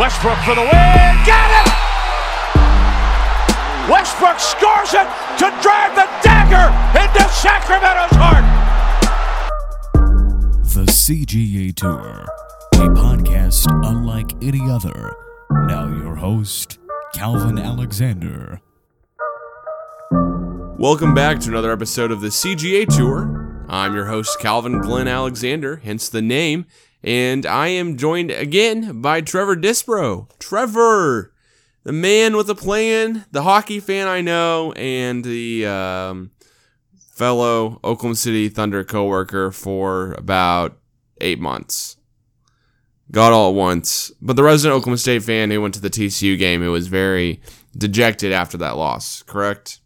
Westbrook for the win. Got it! Westbrook scores it to drive the dagger into Sacramento's heart. The CGA Tour, a podcast unlike any other. Now, your host, Calvin Alexander. Welcome back to another episode of the CGA Tour. I'm your host, Calvin Glenn Alexander, hence the name, and I am joined again by Trevor Disbrow. Trevor, the man with a plan, the hockey fan I know, and the um, fellow Oklahoma City Thunder coworker for about eight months. Got all at once, but the resident Oklahoma State fan who went to the TCU game who was very dejected after that loss. Correct?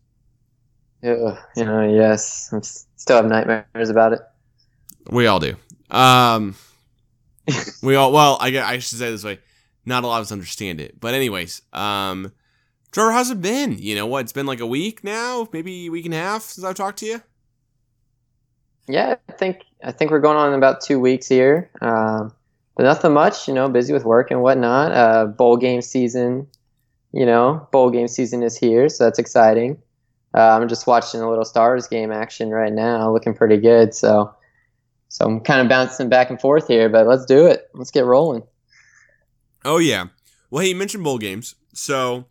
Yeah, you know, yes. I still have nightmares about it. We all do. Um, we all. Well, I I should say this way. Not a lot of us understand it, but anyways, um, Trevor, how's it been? You know what? It's been like a week now, maybe a week and a half since I've talked to you. Yeah, I think I think we're going on about two weeks here. Um, but nothing much, you know, busy with work and whatnot. Uh, bowl game season, you know, bowl game season is here, so that's exciting. Uh, I'm just watching a little Stars game action right now, looking pretty good. So, so I'm kind of bouncing back and forth here, but let's do it. Let's get rolling. Oh yeah. Well, hey, you mentioned bowl games, so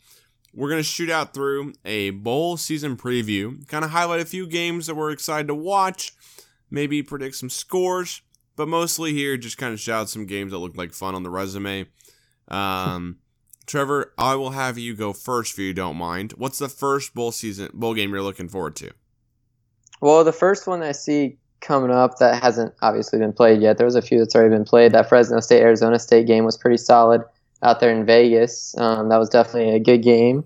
we're gonna shoot out through a bowl season preview, kind of highlight a few games that we're excited to watch, maybe predict some scores, but mostly here just kind of shout out some games that look like fun on the resume. Um, Trevor, I will have you go first if you don't mind. What's the first bowl season bowl game you're looking forward to? Well, the first one I see coming up that hasn't obviously been played yet. There was a few that's already been played. That Fresno State Arizona State game was pretty solid out there in Vegas. Um, that was definitely a good game.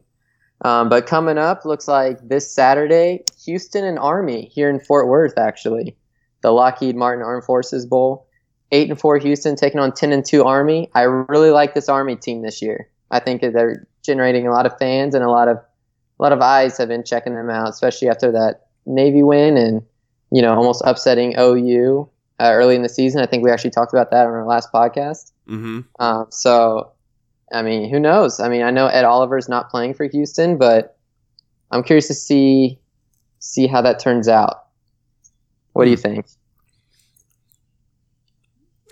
Um, but coming up, looks like this Saturday, Houston and Army here in Fort Worth, actually, the Lockheed Martin Armed Forces Bowl. Eight and four Houston taking on ten and two Army. I really like this Army team this year. I think they're generating a lot of fans and a lot of a lot of eyes have been checking them out, especially after that Navy win and you know almost upsetting OU uh, early in the season. I think we actually talked about that on our last podcast. Mm-hmm. Um, so, I mean, who knows? I mean, I know Ed Oliver's not playing for Houston, but I'm curious to see see how that turns out. What do you think?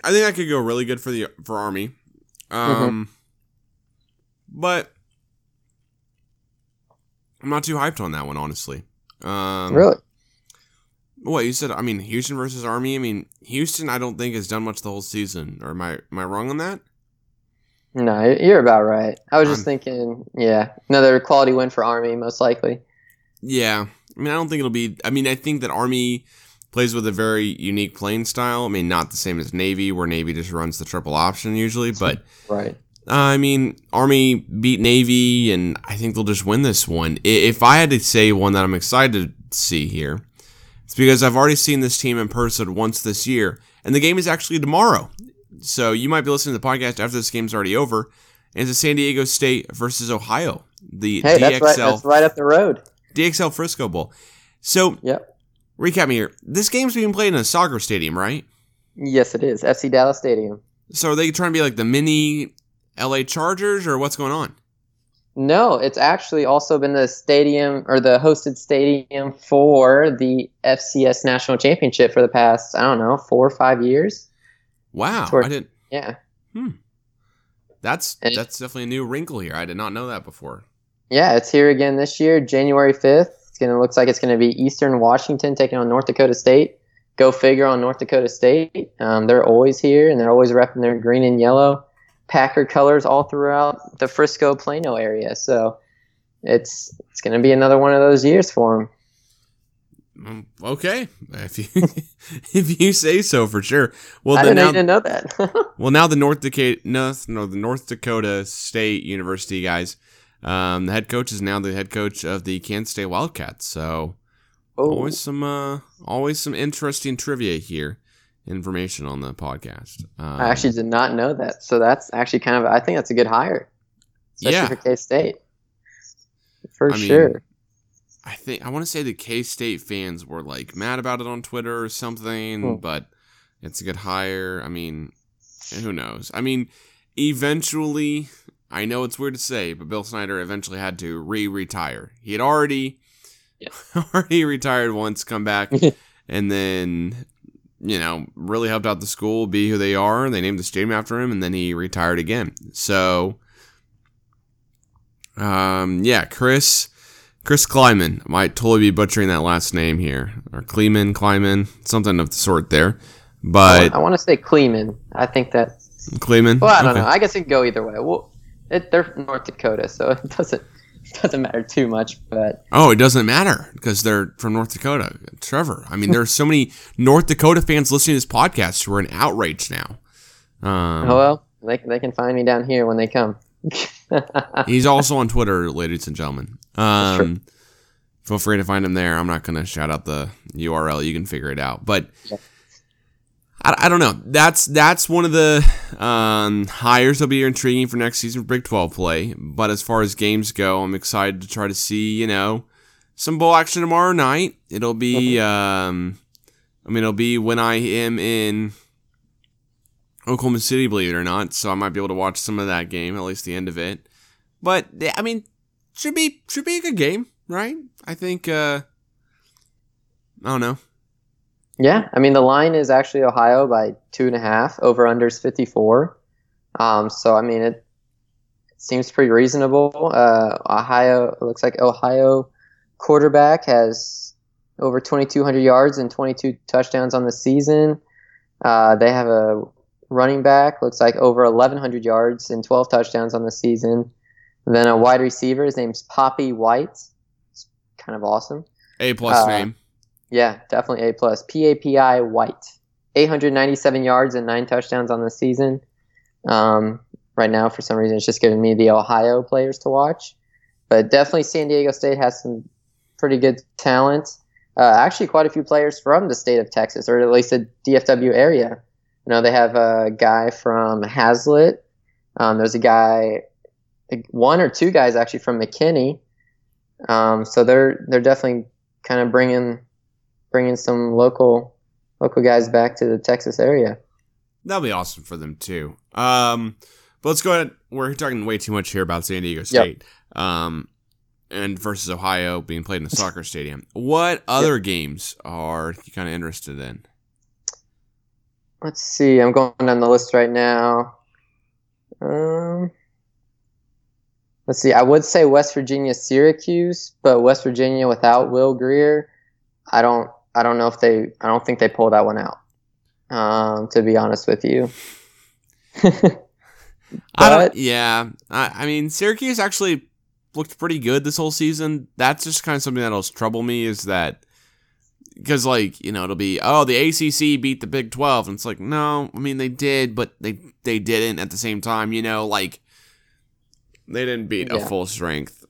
I think that could go really good for the for Army. Um, but I'm not too hyped on that one, honestly. Um, really? What you said? I mean, Houston versus Army. I mean, Houston. I don't think has done much the whole season. Or am I am I wrong on that? No, you're about right. I was just thinking, yeah, another quality win for Army, most likely. Yeah. I mean, I don't think it'll be. I mean, I think that Army plays with a very unique playing style. I mean, not the same as Navy, where Navy just runs the triple option usually, but. Right. Uh, I mean, Army beat Navy, and I think they'll just win this one. If I had to say one that I'm excited to see here, it's because I've already seen this team in person once this year, and the game is actually tomorrow. So you might be listening to the podcast after this game's already over. And it's a San Diego State versus Ohio, the Hey, that's right. DXL That's right up the road. DXL Frisco Bowl. So Yep. recap me here. This game's being played in a soccer stadium, right? Yes, it is. FC Dallas Stadium. So are they trying to be like the mini LA Chargers, or what's going on? No, it's actually also been the stadium or the hosted stadium for the FCS National Championship for the past, I don't know, four or five years. Wow, Sort- I didn't. Yeah. That's And- that's definitely a new wrinkle here. I did not know that before. Yeah, it's here again this year, January 5th. It's gonna looks like it's gonna be Eastern Washington taking on North Dakota State. Go figure on North Dakota State. Um, they're always here and they're always repping their green and yellow Packer colors all throughout the Frisco Plano area. So it's it's gonna be another one of those years for him. Um, okay, if you if you say so, for sure. Well, I then didn't now, even know that. well now the North Dakota North no the North Dakota State University guys. Um, the head coach is now the head coach of the Kansas State Wildcats. So oh, always some uh always some interesting trivia here, information on the podcast. Um, I actually did not know that. So that's actually kind of I think that's a good hire, especially Yeah. for K State. For I mean, sure. I think I want to say the K State fans were like mad about it on Twitter or something, Hmm. but it's a good hire. I mean, who knows? I mean, eventually, I know it's weird to say, but Bill Snyder eventually had to re-retire. He had already Yeah. already retired once, come back, and then you know really helped out the school be who they are. They named the stadium after him, and then he retired again. So, um, yeah, Chris. Chris Klieman. I might totally be butchering that last name here. Or Kleeman, Kleiman, something of the sort there. But I want to say Kleeman. I think that. Kleeman? Well, I don't Okay. know. I guess it could go either way. Well, it, they're North Dakota, so it doesn't doesn't matter too much. But Oh, it doesn't matter because they're from North Dakota. Trevor. I mean, there are so many North Dakota fans listening to this podcast who are in outrage now. Um, oh well, they they can find me down here when they come. He's also on Twitter, ladies and gentlemen. Um, feel free to find him there. I'm not going to shout out the URL. You can figure it out. But I, I don't know. That's that's one of the um, hires that'll be intriguing for next season for Big 12 play. But as far as games go, I'm excited to try to see, you know, some bowl action tomorrow night. It'll be, um, I mean, it'll be when I am in Oklahoma City, believe it or not. So I might be able to watch some of that game, at least the end of it. But I mean, should be should be a good game, right? I think. uh I don't know. Yeah, I mean the line is actually Ohio by two and a half. Over unders fifty four. Um, so I mean it, seems pretty reasonable. Uh, Ohio it looks like Ohio quarterback has over twenty two hundred yards and twenty two touchdowns on the season. Uh, they have a running back looks like over eleven hundred yards and twelve touchdowns on the season. And then a wide receiver, his name's Papi White. It's kind of awesome. A plus Uh, name. Yeah, definitely A plus. P A P I White, 897 yards and nine touchdowns on the season. Um, right now, for some reason, it's just giving me the Ohio players to watch, but definitely San Diego State has some pretty good talent. Uh, actually, quite a few players from the state of Texas, or at least the DFW area. You know, they have a guy from Haslet. Um, there's a guy, one or two guys actually from McKinney. Um, so they're they're definitely kind of bringing bringing some local local guys back to the Texas area. That'll be awesome for them too. Um, but let's go ahead. We're talking way too much here about San Diego State. Um, and versus Ohio being played in a soccer stadium. What other games are you kind of interested in? Let's see. I'm going down the list right now. Um, let's see. I would say West Virginia, Syracuse, but West Virginia without Will Grier, I don't. I don't know if they. I don't think they pull that one out. Um, to be honest with you. But- yeah, I, I mean Syracuse actually looked pretty good this whole season. That's just kind of something that'll trouble me is that because like you know it'll be oh the ACC beat the Big Twelve and it's like no, I mean they did, but they they didn't at the same time. You know, like they didn't beat a full strength.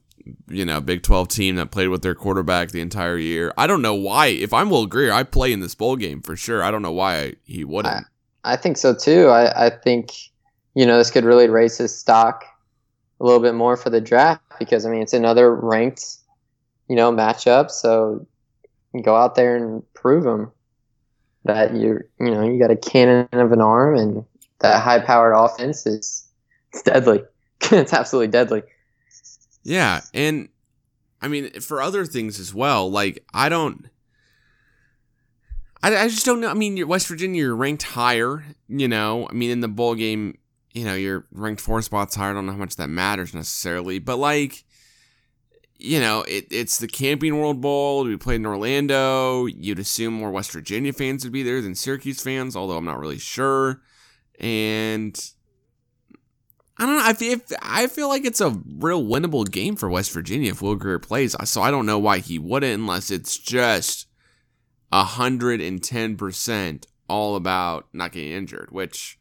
You know, Big 12 team that played with their quarterback the entire year. I don't know why. If I'm Will Grier, I play in this bowl game for sure. I don't know why he wouldn't. I think so too. I, I think, you know, this could really raise his stock a little bit more for the draft because, I mean, it's another ranked, you know, matchup. So go out there and prove them that you're, you know, you got a cannon of an arm and that high powered offense is it's deadly. it's absolutely deadly. Yeah, and I mean for other things as well. Like I don't, I, I just don't know. I mean, you're West Virginia, you're ranked higher. You know, I mean in the bowl game, you know, you're ranked four spots higher. I don't know how much that matters necessarily, but like, you know, it, it's the Camping World Bowl. We played in Orlando. You'd assume more West Virginia fans would be there than Syracuse fans, although I'm not really sure. And I don't know. I feel I feel like it's a real winnable game for West Virginia if Will Grier plays. So I don't know why he wouldn't, unless it's just hundred and ten percent all about not getting injured. Which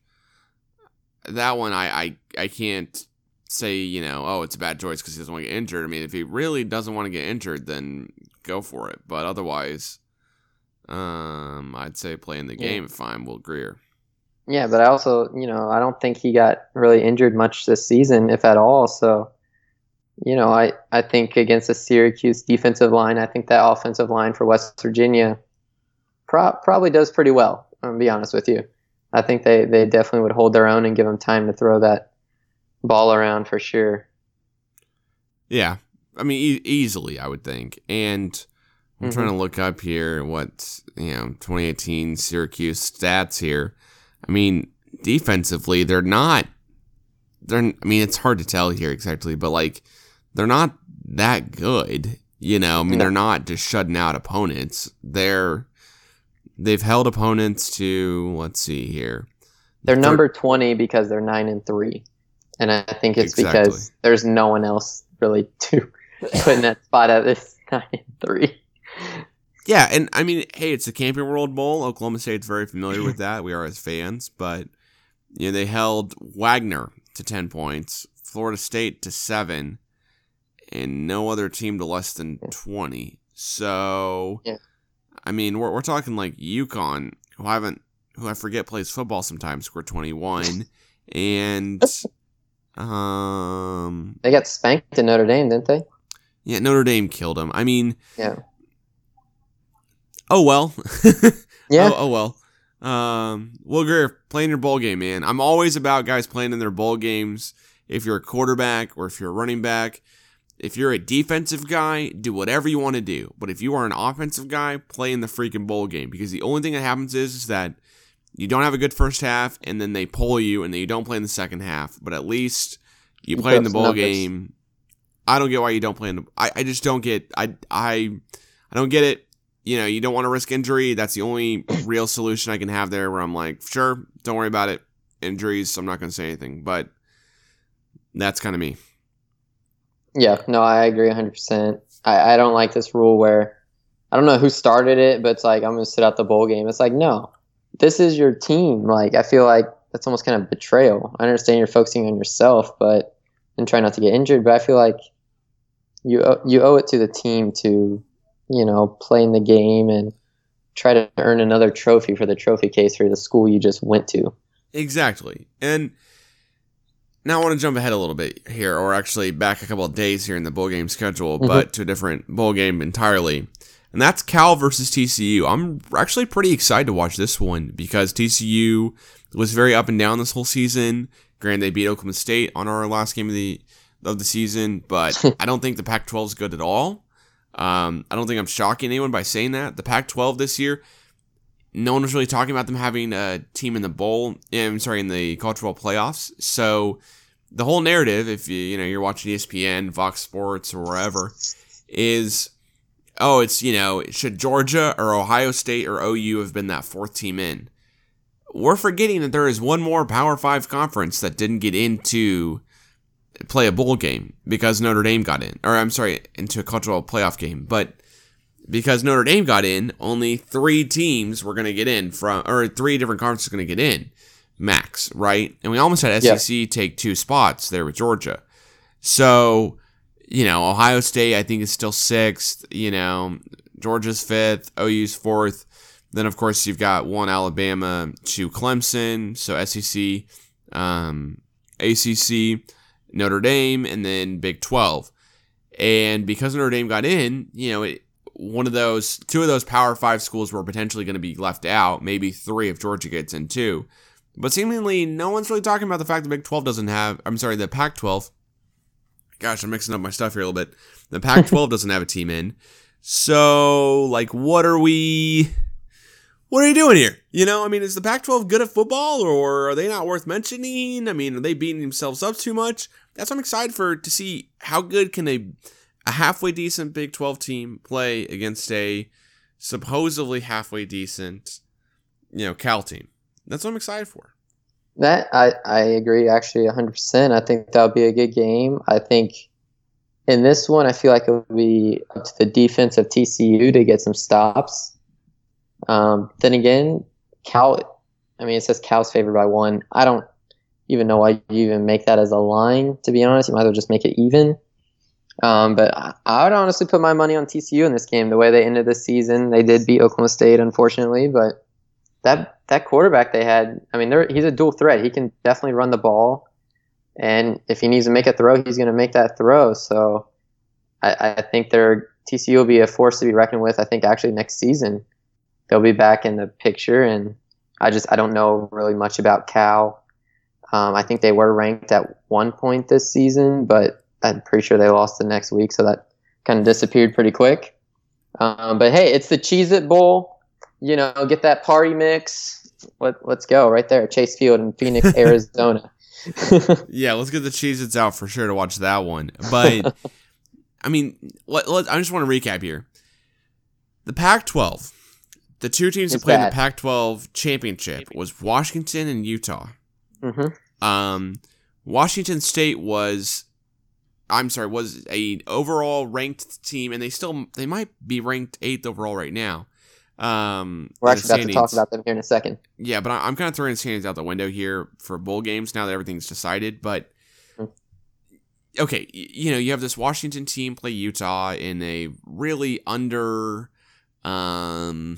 that one I I, I can't say you know oh it's a bad choice because he doesn't want to get injured. I mean if he really doesn't want to get injured, then go for it. But otherwise, um, I'd say playing the Yeah. game if I'm Will Grier. Yeah, but I also, you know, I don't think he got really injured much this season, if at all. So, you know, I, I think against the Syracuse defensive line, I think that offensive line for West Virginia pro- probably does pretty well. I'm gonna be honest with you. I think they, they definitely would hold their own and give him time to throw that ball around for sure. Yeah, I mean e- easily, I would think. And I'm Mhm. trying to look up here what you know 2018 Syracuse stats here. I mean, defensively, they're not. They're. I mean, it's hard to tell here exactly, but like, they're not that good. You know, I mean, they're not just shutting out opponents. They're. They've held opponents to. Let's see here. They're Thir- number 20 because they're 9 and 3. And I think it's Exactly. because there's no one else really to put in that spot at this 9 and 3. Yeah, and I mean, hey, it's the Camping World Bowl. Oklahoma State's very familiar with that. We are as fans, but you know they held Wagner to ten points, Florida State to seven, and no other team to less than twenty. So, Yeah. I mean, we're we're talking like UConn, who I haven't, who I forget plays football sometimes, scored twenty one, and um, They got spanked in Notre Dame, didn't they? yeah, Notre Dame killed them. I mean, Yeah. Oh well. Yeah. Oh, oh well. Um, Will Grier, playing your bowl game, man. I'm always about guys playing in their bowl games. If you're a quarterback or if you're a running back, if you're a defensive guy, do whatever you want to do. But if you are an offensive guy, play in the freaking bowl game because the only thing that happens is, is that you don't have a good first half and then they pull you and then you don't play in the second half. But at least you You play in the bowl numbers. game. I don't get why you don't play in the. I, I just don't get. I I I don't get it you know, you don't want to risk injury. That's the only real solution I can have there where I'm like, sure, don't worry about it. Injuries, I'm not going to say anything, but that's kind of me. Yeah, no, I agree 100%. I, I don't like this rule where I don't know who started it, but it's like, I'm going to sit out the bowl game. It's like, no, this is your team. Like, I feel like that's almost kind of betrayal. I understand you're focusing on yourself, but and try not to get injured. But I feel like you you owe it to the team to, you know, playing the game and try to earn another trophy for the trophy case for the school you just went to. Exactly. And now I want to jump ahead a little bit here, or actually back a couple of days here in the bowl game schedule, mm-hmm. but to a different bowl game entirely. And that's Cal versus TCU. I'm actually pretty excited to watch this one because TCU was very up and down this whole season. Granted, they beat Oklahoma State on our last game of the of the season, but I don't think the Pac-12 is good at all. Um, I don't think I'm shocking anyone by saying that. The Pac-12 this year, no one was really talking about them having a team in the bowl. I'm sorry, in the college football playoffs. So the whole narrative, if you you know you're watching ESPN, Fox Sports, or wherever, is oh, it's you know should Georgia or Ohio State or OU have been that fourth team in? We're forgetting that there is one more Power Five conference that didn't get into play a bowl game because Notre Dame got in, or I'm sorry, into a cultural playoff game, but because Notre Dame got in, only three teams were going to get in from, or three different conferences going to get in, max, right? And we almost had Yeah. SEC take two spots there with Georgia. So, you know, Ohio State, I think, is still sixth. You know, Georgia's fifth, OU's fourth. Then, of course, you've got one Alabama two Clemson. So SEC, um, ACC, Notre Dame, and then Big 12. And because Notre Dame got in, you know, it, one of those, two of those Power Five schools were potentially going to be left out. Maybe three if Georgia gets in too. But seemingly, no one's really talking about the fact the Big 12 doesn't have, I'm sorry, the Pac 12. Gosh, I'm mixing up my stuff here a little bit. The Pac 12 doesn't have a team in. So, like, what are we. What are you doing here? You know, I mean, is the Pac 12 good at football or are they not worth mentioning? I mean, are they beating themselves up too much? That's what I'm excited for to see how good can a, a halfway decent Big 12 team play against a supposedly halfway decent, you know, Cal team. That's what I'm excited for. That I, I agree actually 100%. I think that'll be a good game. I think in this one, I feel like it would be up to the defense of TCU to get some stops. Um, then again, Cal, I mean, it says Cal's favored by one. I don't even know why you even make that as a line, to be honest. You might as well just make it even. Um, but I, I would honestly put my money on TCU in this game. The way they ended the season, they did beat Oklahoma State, unfortunately, but that that quarterback they had, I mean, he's a dual threat. He can definitely run the ball, and if he needs to make a throw, he's going to make that throw. So I, I think they're TCU will be a force to be reckoned with. I think actually next season they'll be back in the picture, and I just I don't know really much about Cal. Um, I think they were ranked at one point this season, but I'm pretty sure they lost the next week, so that kind of disappeared pretty quick. Um, but hey, it's the Cheez It Bowl. You know, get that party mix. Let, let's go right there, Chase Field in Phoenix, Arizona. yeah, let's get the Cheez Its out for sure to watch that one. But I mean, let, let, I just want to recap here. The Pac 12, the two teams that played in the. Pac 12 championship was Washington and Utah. hmm Um, Washington State was, I'm sorry, was a overall ranked team, and they still they might be ranked eighth overall right now. Um, We're actually about to talk about them here in a second. Yeah, but I, I'm kind of throwing standings out the window here for bowl games now that everything's decided. But Hmm. okay, y- you know, you have this Washington team play Utah in a really under, um,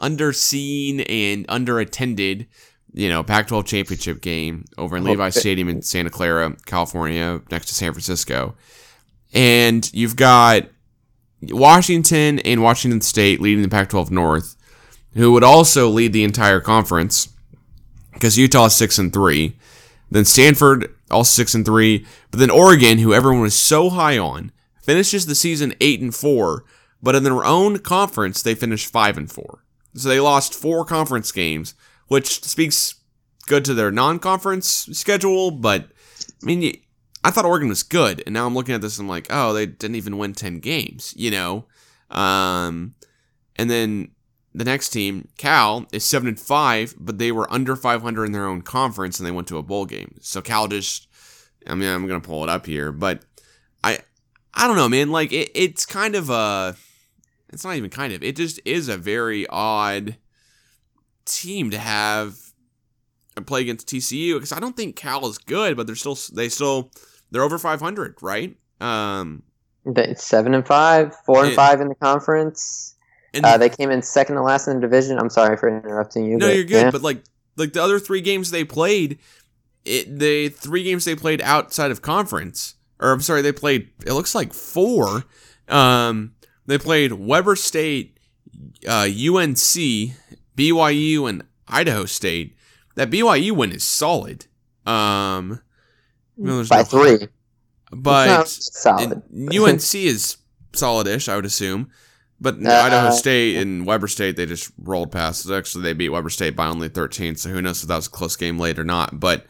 underseen and underattended, you know, Pac-12 championship game over in oh, Levi Okay. Eh. Stadium in Santa Clara, California, next to San Francisco, and you've got Washington and Washington State leading the Pac-12 North who would also lead the entire conference because Utah is six and three. Then Stanford also six and three, but then Oregon, who everyone was so high on, finishes the season eight and four. But in their own conference, they finished five and four. So they lost four conference games, which speaks good to their non-conference schedule. But I mean, I thought Oregon was good, and now I'm looking at this and I'm like, oh, they didn't even win ten games, you know. Um, and then the next team, Cal, is seven and five, but they were under 500 in their own conference, and they went to a bowl game. So Cal just, I mean, I'm gonna pull it up here, but I, I don't know, man. Like it, it's kind of a, it's not even kind of, it just is a very odd team to have play against TCU because I don't think Cal is good, but they're still, they still, they're over 500, right? Um, They- Seven and five, four and And- five in the conference. and Uh, they came in second to last in the division. I'm sorry for interrupting you. No, but you're good. yeah. But like like the other three games they played, it the three games they played outside of conference, or I'm sorry, they played. It looks like four. Um, they played Weber State, uh, UNC, BYU, and Idaho State. That BYU win is solid. Um, no, by no- three. but No, it's solid. UNC is solidish, I would assume. But Uh, Idaho State and Weber State, they just rolled past. Actually, they beat Weber State by only 13, so who knows if that was a close game late or not. But,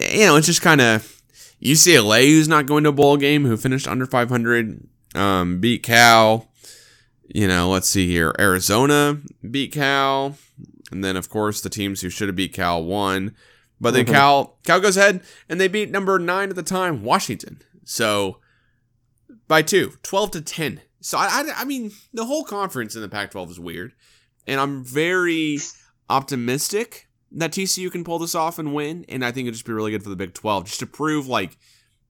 you know, it's just kind of UCLA, who's not going to a bowl game, who finished under 500, um, beat Cal. You know, let's see here. Arizona beat Cal. And then, of course, the teams who should have beat Cal won. But then Mhm. Cal Cal goes ahead and they beat number nine at the time, Washington. So by two, 12 to 10. So I, I, I mean, the whole conference in the Pac 12 is weird. And I'm very optimistic that TCU can pull this off and win. And I think it'd just be really good for the Big 12 just to prove, like,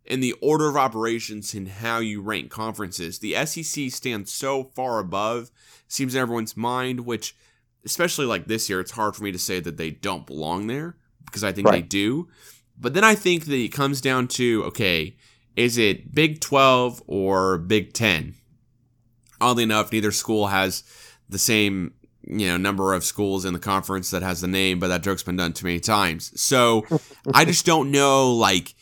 in the order of operations and how you rank conferences. The SEC stands so far above, seems in everyone's mind, which, especially like this year, it's hard for me to say that they don't belong there because I think they do. But then I think that it comes down to okay, is it Big 12 or Big 10? Oddly enough, neither school has the same you know number of schools in the conference that has the name, but that joke's been done too many times. So I just don't know like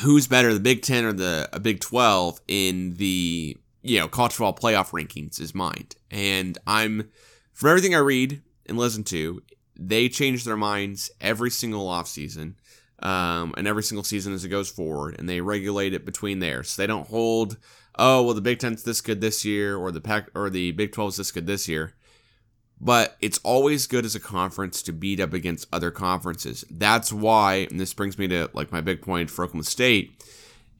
who's better, the Big 10 or the Big 12 in the you know college football playoff rankings is mine. And I'm from everything I read and listen to, they change their minds every single offseason um, and every single season as it goes forward, and they regulate it between there. So they don't hold, oh, well, the Big Ten's this good this year, or the Pac or the Big 12's this good this year. But it's always good as a conference to beat up against other conferences. That's why, and this brings me to like my big point for Oklahoma State,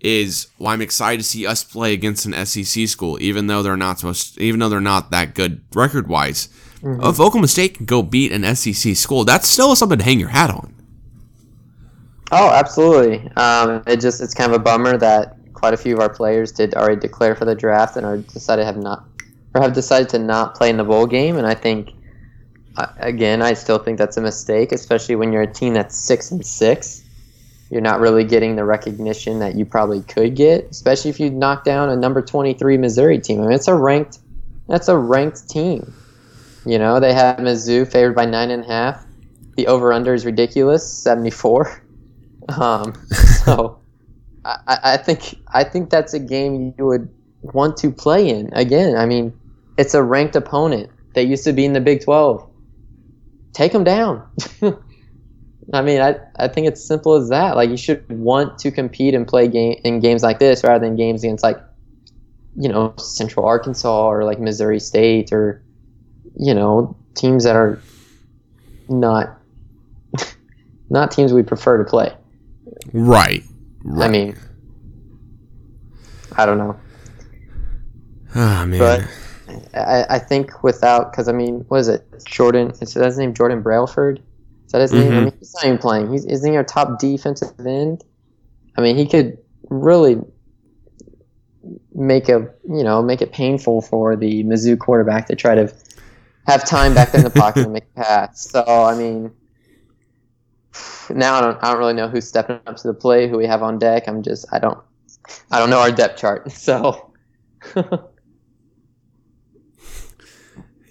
is why I'm excited to see us play against an SEC school, even though they're not supposed, to, even though they're not that good record wise. If Oklahoma State can go beat an SEC school, that's still something to hang your hat on. Oh, absolutely. Um, it just it's kind of a bummer that quite a few of our players did already declare for the draft and are decided to have not or have decided to not play in the bowl game. And I think again, I still think that's a mistake, especially when you're a team that's six and six. You're not really getting the recognition that you probably could get, especially if you knock down a number 23 Missouri team. I mean, it's a ranked, that's a ranked team. You know, they have Mizzou favored by nine and a half. the over under is ridiculous, seventy four. Um, so I, I think I think that's a game you would want to play in. Again, I mean, it's a ranked opponent. They used to be in the Big Twelve. Take them down. I mean, I, I think it's simple as that. Like you should want to compete and play game in games like this rather than games against like, you know, Central Arkansas or like Missouri State or, you know, teams that are not not teams we prefer to play. Right. right. I mean, I don't know, oh man. but I, I think without because I mean, what is it? Jordan is that his name? Jordan Brailford. Is that his name? I Mhm. mean, he's not even playing. He's isn't he our top defensive end? I mean, he could really make a you know make it painful for the Mizzou quarterback to try to have time back there in the pocket and make a pass. So I mean, now I don't I don't really know who's stepping up to the plate, who we have on deck. I'm just I don't I don't know our depth chart. So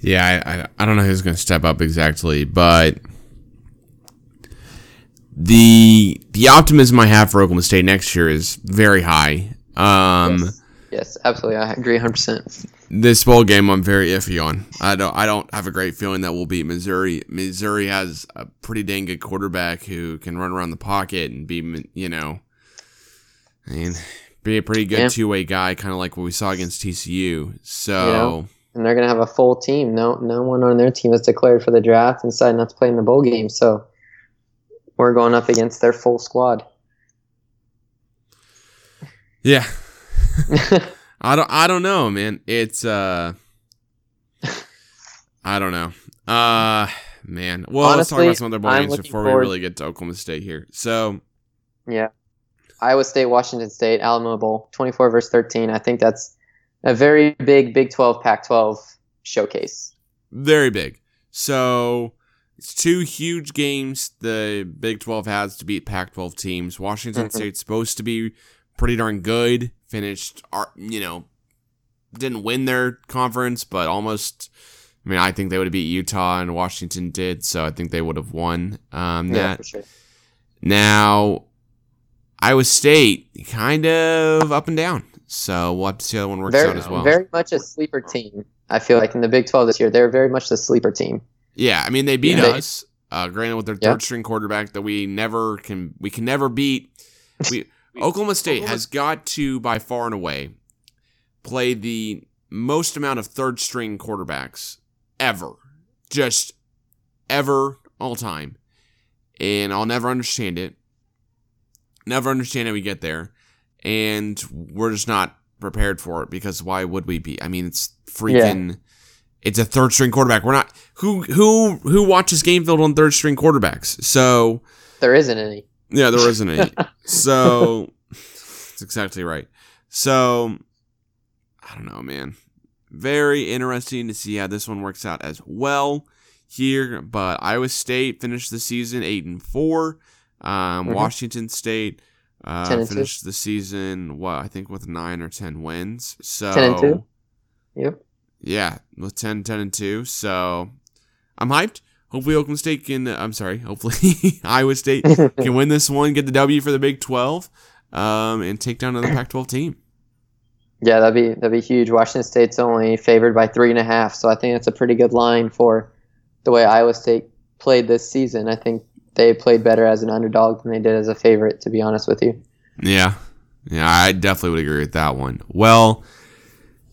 Yeah, I, I, I don't know who's going to step up exactly, but the the optimism I have for Oklahoma State next year is very high. Um, yes, yes, absolutely, I agree 100. percent This bowl game, I'm very iffy on. I don't I don't have a great feeling that we'll beat Missouri. Missouri has a pretty dang good quarterback who can run around the pocket and be you know, I mean, be a pretty good Yeah. two way guy, kind of like what we saw against TCU. So. And they're gonna have a full team. No, no one on their team has declared for the draft and decided not to play in the bowl game. So we're going up against their full squad. Yeah. I don't I don't know, man. It's uh I don't know. Uh man. Well, let's talk about some other bowl games before we really get to Oklahoma State here. So Yeah. Iowa State, Washington State, Alamo Bowl, 24 versus 13. I think that's a very big Big 12, Pac 12 showcase. very big. So it's two huge games the Big 12 has to beat Pac 12 teams. Washington Mhm. State's supposed to be pretty darn good. Finished, ar- you know, didn't win their conference, but almost. I mean, I think they would have beat Utah, and Washington did, so I think they would have won um, Yeah, that. for sure. Now, Iowa State, kind of up and down. So we'll have to see how that one works Very, out as well. very much a sleeper team. I feel like in the Big 12 this year, they're very much the sleeper team. Yeah, I mean they beat Yeah. They- us. Uh, granted, with their Yeah. third string quarterback that we never can, we can never beat. We Oklahoma State has got to by far and away play the most amount of third string quarterbacks ever, just ever all time, and I'll never understand it. Never understand how we get there, and we're just not prepared for it because why would we be? I mean, it's freaking. It's a third string quarterback. We're not who who who watches game film on third string quarterbacks. So There isn't any. yeah, there isn't any. so that's exactly right. So I don't know, man. Very interesting to see how this one works out as well here. But Iowa State finished the season eight and four. Um, Mhm. Washington State uh, 10 and two. finished the season what I think with nine or ten wins. So 10 and two. Yep. yeah, with 10, 10 and 2. So I'm hyped. Hopefully Oklahoma State can I'm sorry, hopefully Iowa State can win this one, get the W for the Big 12, um, and take down another Pac 12 team. Yeah, that'd be that'd be huge. Washington State's only favored by three and a half, so I think that's a pretty good line for the way Iowa State played this season. I think they played better as an underdog than they did as a favorite. To be honest with you, Yeah. Yeah, I definitely would agree with that one. Well,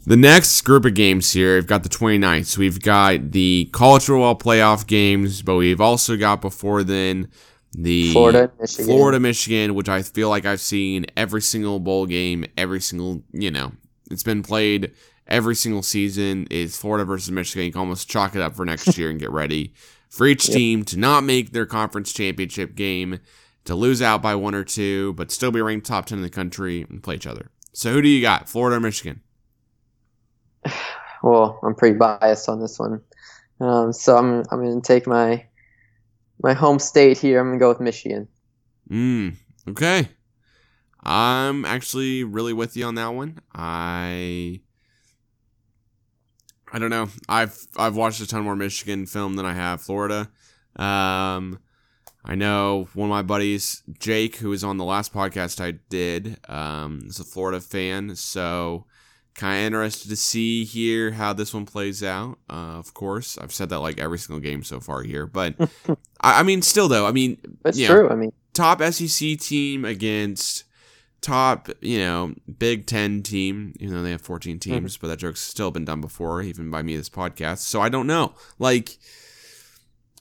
the next group of games here, we've got the 29th. So we've got the college football playoff games, but we've also got before then the Florida, Michigan. Florida, Michigan, which I feel like I've seen every single bowl game, every single, you know, it's been played every single season. Is Florida versus Michigan. You can almost chalk it up for next year and get ready for each Yep. team to not make their conference championship game, to lose out by one or two, but still be ranked top 10 in the country and play each other. So who do you got, Florida or Michigan? Well, I'm pretty biased on this one, um, so I'm I'm going to take my my home state here. I'm going to go with Michigan. Mm, okay. I'm actually really with you on that one. I I don't know. I've I've watched a ton more Michigan film than I have Florida. Um I know one of my buddies, Jake, who was on the last podcast I did, um, is a Florida fan. So kind of interested to see here how this one plays out. Uh, of course, I've said that like every single game so far here, but I, I mean, still though, I mean, That's you know, true. I mean, top SEC team against top, you know, Big Ten team, even though they have 14 teams, but that joke's still been done before, even by me this podcast. So I don't know. Like,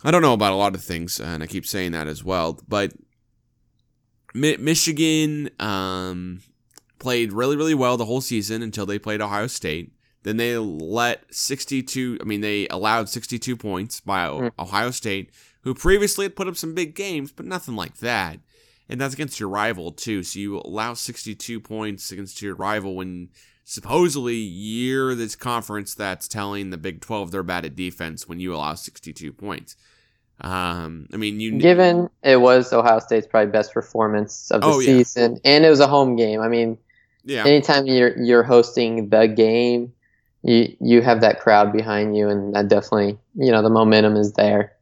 I don't know about a lot of things, and I keep saying that as well. But Mi- Michigan um, played really, really well the whole season until they played Ohio State. Then they let 62, I mean, they allowed 62 points by O- Mm. Ohio State, who previously had put up some big games, but nothing like that. And that's against your rival, too. So you allow 62 points against your rival when supposedly you're this conference that's telling the Big 12 they're bad at defense when you allow 62 points. Um, I mean, you. given it was Ohio State's probably best performance of the Oh, yeah. season, and it was a home game. I mean, yeah. anytime you're you're hosting the game, you you have that crowd behind you, and that definitely you know the momentum is there.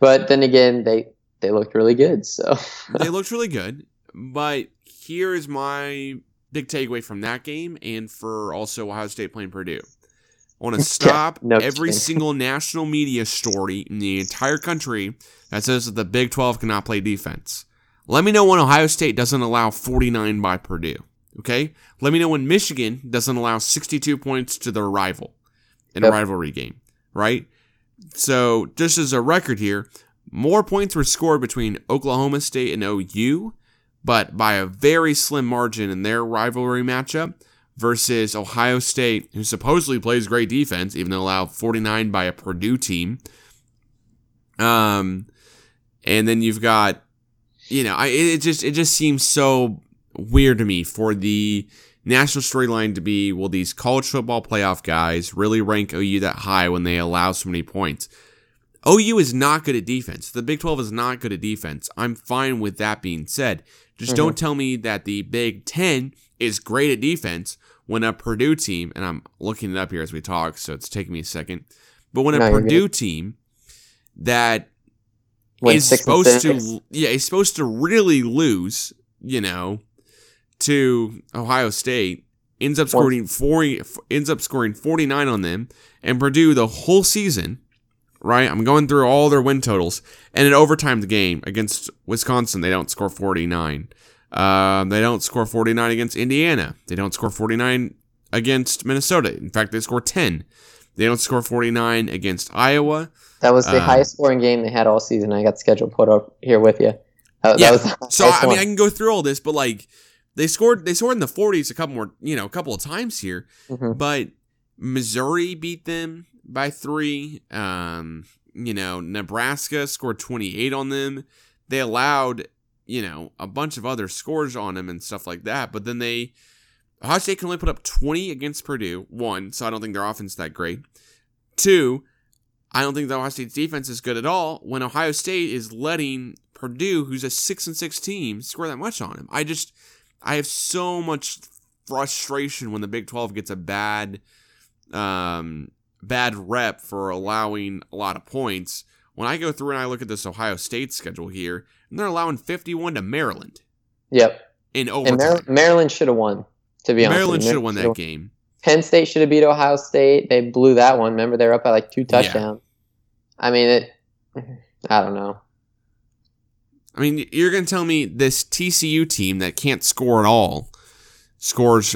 But then again, they they looked really good. So they looked really good. But here is my big takeaway from that game and for also Ohio State playing Purdue. I want to stop no every kidding. single national media story in the entire country that says that the Big 12 cannot play defense. Let me know when Ohio State doesn't allow 49 by Purdue. Okay? Let me know when Michigan doesn't allow 62 points to their rival in a rivalry game, right? So, just as a record here, more points were scored between Oklahoma State and OU, but by a very slim margin in their rivalry matchup versus Ohio State, who supposedly plays great defense, even though allowed 49 by a Purdue team. Um, and then you've got, you know, I it just it just seems so weird to me for the national storyline to be will these college football playoff guys really rank OU that high when they allow so many points. OU is not good at defense. The Big 12 is not good at defense. I'm fine with that being said. Just don't tell me that the Big 10 is great at defense when a Purdue team, and I'm looking it up here as we talk, so it's taking me a second, but when a No, you're Purdue team that is supposed to yeah is supposed to really lose you know to ohio state ends up scoring 40 ends up scoring 49 on them and purdue the whole season right i'm going through all their win totals and in overtime the game against wisconsin they don't score 49 um, they don't score 49 against indiana they don't score 49 against minnesota in fact they score 10 they don't score 49 against iowa that was the Um, highest scoring game they had all season. I got the schedule put up here with you. That, Yeah, that was So I mean, one. I can go through all this, but like they scored, they scored in the 40s a couple more, you know, a couple of times here. Mhm. But Missouri beat them by three. Um, you know, Nebraska scored 28 on them. They allowed, you know, a bunch of other scores on them and stuff like that. But then they, Ohio State can only put up 20 against Purdue. One, so I don't think their offense is that great. Two, I don't think the Ohio State's defense is good at all when Ohio State is letting Purdue, who's a six and six team, score that much on him. I just I have so much frustration when the Big Twelve gets a bad um bad rep for allowing a lot of points. When I go through and I look at this Ohio State schedule here, and they're allowing fifty one to Maryland Yep. in And overtime. Mar- Maryland should have won. To be honest, Maryland should have won that game. Penn State should have beat Ohio State. They blew that one. Remember, they were up by like two touchdowns. Yeah. I mean, it. I don't know. I mean, you're going to tell me this TCU team that can't score at all scores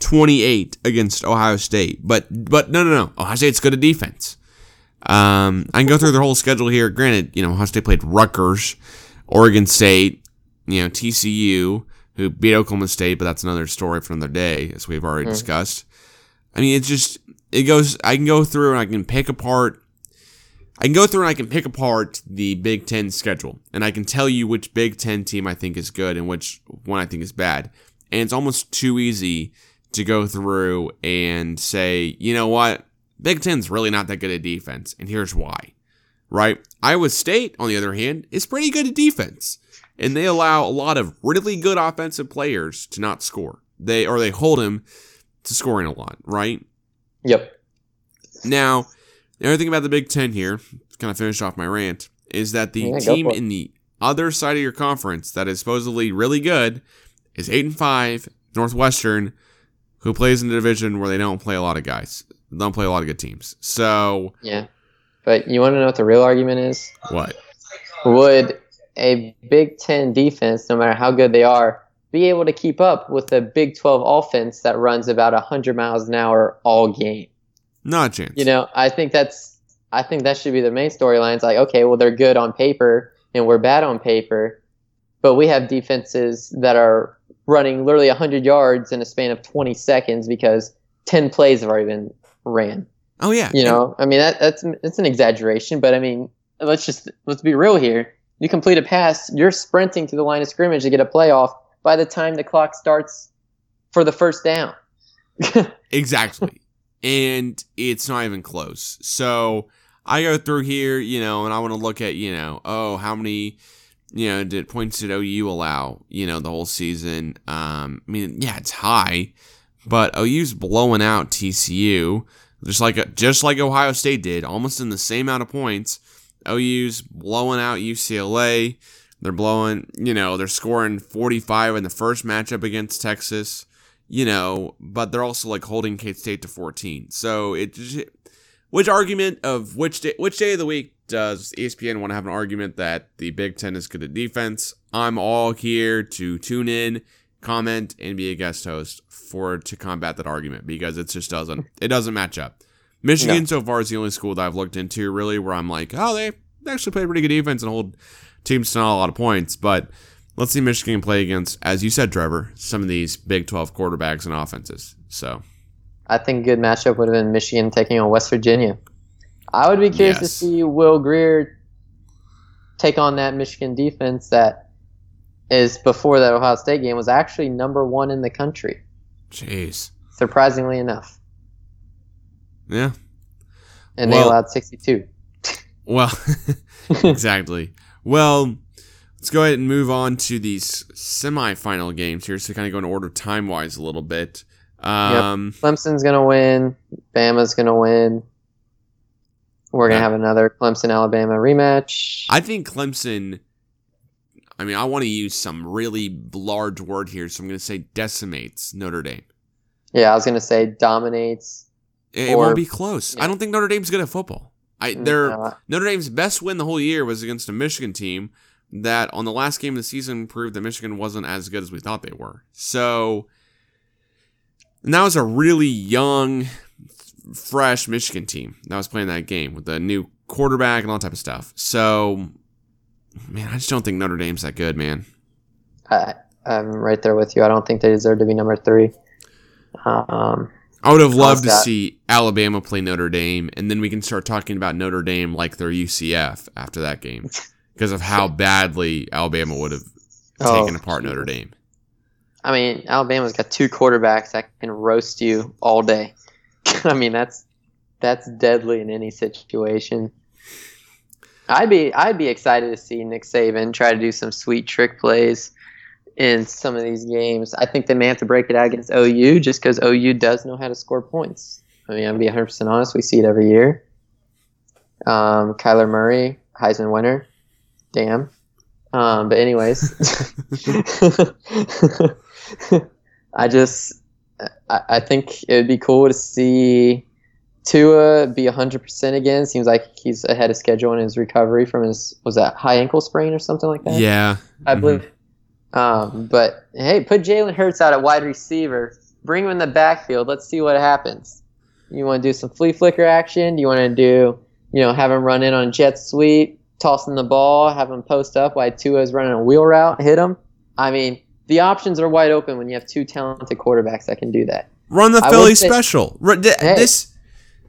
28 against Ohio State, but but no, no, no. Ohio State's good at defense. Um, I can go through their whole schedule here. Granted, you know, Ohio State played Rutgers, Oregon State, you know, TCU, who beat Oklahoma State, but that's another story for another day, as we've already Mhm. discussed. I mean, it's just it goes. I can go through and I can pick apart I can go through and I can pick apart the Big Ten schedule, and I can tell you which Big Ten team I think is good and which one I think is bad. And it's almost too easy to go through and say, you know what, Big Ten's really not that good at defense, and here's why. Right? Iowa State, on the other hand, is pretty good at defense, and they allow a lot of really good offensive players to not score. They or they hold them to scoring a lot. Right? Yep. Now, the other thing about the Big Ten here, kind of finish off my rant, is that the Yeah, team in the other side of your conference that is supposedly really good is eight and five Northwestern, who plays in a division where they don't play a lot of guys, they don't play a lot of good teams. So Yeah. But you want to know what the real argument is? what? Would a Big Ten defense, no matter how good they are, be able to keep up with a Big 12 offense that runs about 100 miles an hour all game? Not a chance. You know, I think that's I think that should be the main storyline. It's like, okay, well they're good on paper and we're bad on paper, but we have defenses that are running literally 100 yards in a span of 20 seconds because 10 plays have already been ran. oh yeah. You know, I mean that that's it's an exaggeration, but I mean, let's just let's be real here. You complete a pass, you're sprinting to the line of scrimmage to get a playoff by the time the clock starts for the first down. Exactly. and it's not even close. So I go through here, you know, and I want to look at, you know, oh, how many, you know, did points did OU allow, you know, the whole season? Um, I mean, yeah, it's high, but OU's blowing out TCU just like just like Ohio State did, almost in the same amount of points. OU's blowing out UCLA. They're blowing, you know, they're scoring 45 in the first matchup against Texas you know, but they're also like holding K State to 14. So it, which argument of which day, which day of the week does ESPN want to have an argument that the Big Ten is good at defense? I'm all here to tune in, comment, and be a guest host for to combat that argument because it just doesn't it doesn't match up. Michigan so far is the only school that I've looked into really where I'm like, oh, they actually play pretty good defense and hold teams to not a lot of points, but let's see Michigan play against, as you said, Trevor, some of these Big 12 quarterbacks and offenses. So, I think a good matchup would have been Michigan taking on West Virginia. I would be curious to see Will Grier take on that Michigan defense that is before that Ohio State game was actually number one in the country, jeez. surprisingly enough, Yeah. and they allowed 62. Well, exactly. Well, let's go ahead and move on to these semifinal games here. So, kind of go in order time wise a little bit. Um, Clemson's gonna win. Bama's gonna win. We're gonna Yeah. have another Clemson Alabama rematch. I think Clemson. I mean, I want to use some really large word here, so I'm going to say decimates Notre Dame. yeah, I was gonna say dominates. It, it won't be close. I don't think Notre Dame's good at football. I mm, they're No, Notre Dame's best win the whole year was against a Michigan team that on the last game of the season proved that Michigan wasn't as good as we thought they were. So and that was a really young, fresh Michigan team that was playing that game with the new quarterback and all type of stuff. So, man, I just don't think Notre Dame's that good, man. I, I'm right there with you. I don't think they deserve to be number three. Um, I would have loved to that? see Alabama play Notre Dame, and then we can start talking about Notre Dame like they're UCF after that game because of how badly Alabama would have Oh, taken apart Notre Dame. I mean, Alabama's got two quarterbacks that can roast you all day. I mean, that's that's deadly in any situation. I'd be I'd be excited to see Nick Saban try to do some sweet trick plays in some of these games. I think they may have to break it out against OU just because OU does know how to score points. I mean, I'm gonna be 100 percent honest. We see it every year. Um, Kyler Murray, Heisman winner. Damn. Um, but anyways, I just I, I think it would be cool to see Tua be 100% again. Seems like he's ahead of schedule in his recovery from his was that high ankle sprain or something like that. Yeah, I Mhm. believe. Um, but hey, put Jalen Hurts out at wide receiver. Bring him in the backfield. Let's see what happens. You want to do some flea flicker action? Do you want to do, you know, have him run in on jet sweep, tossing the ball, have him post up while Tua's running a wheel route, hit him? I mean, the options are wide open when you have two talented quarterbacks that can do that. run the I Philly say- special. Run, th- Hey. This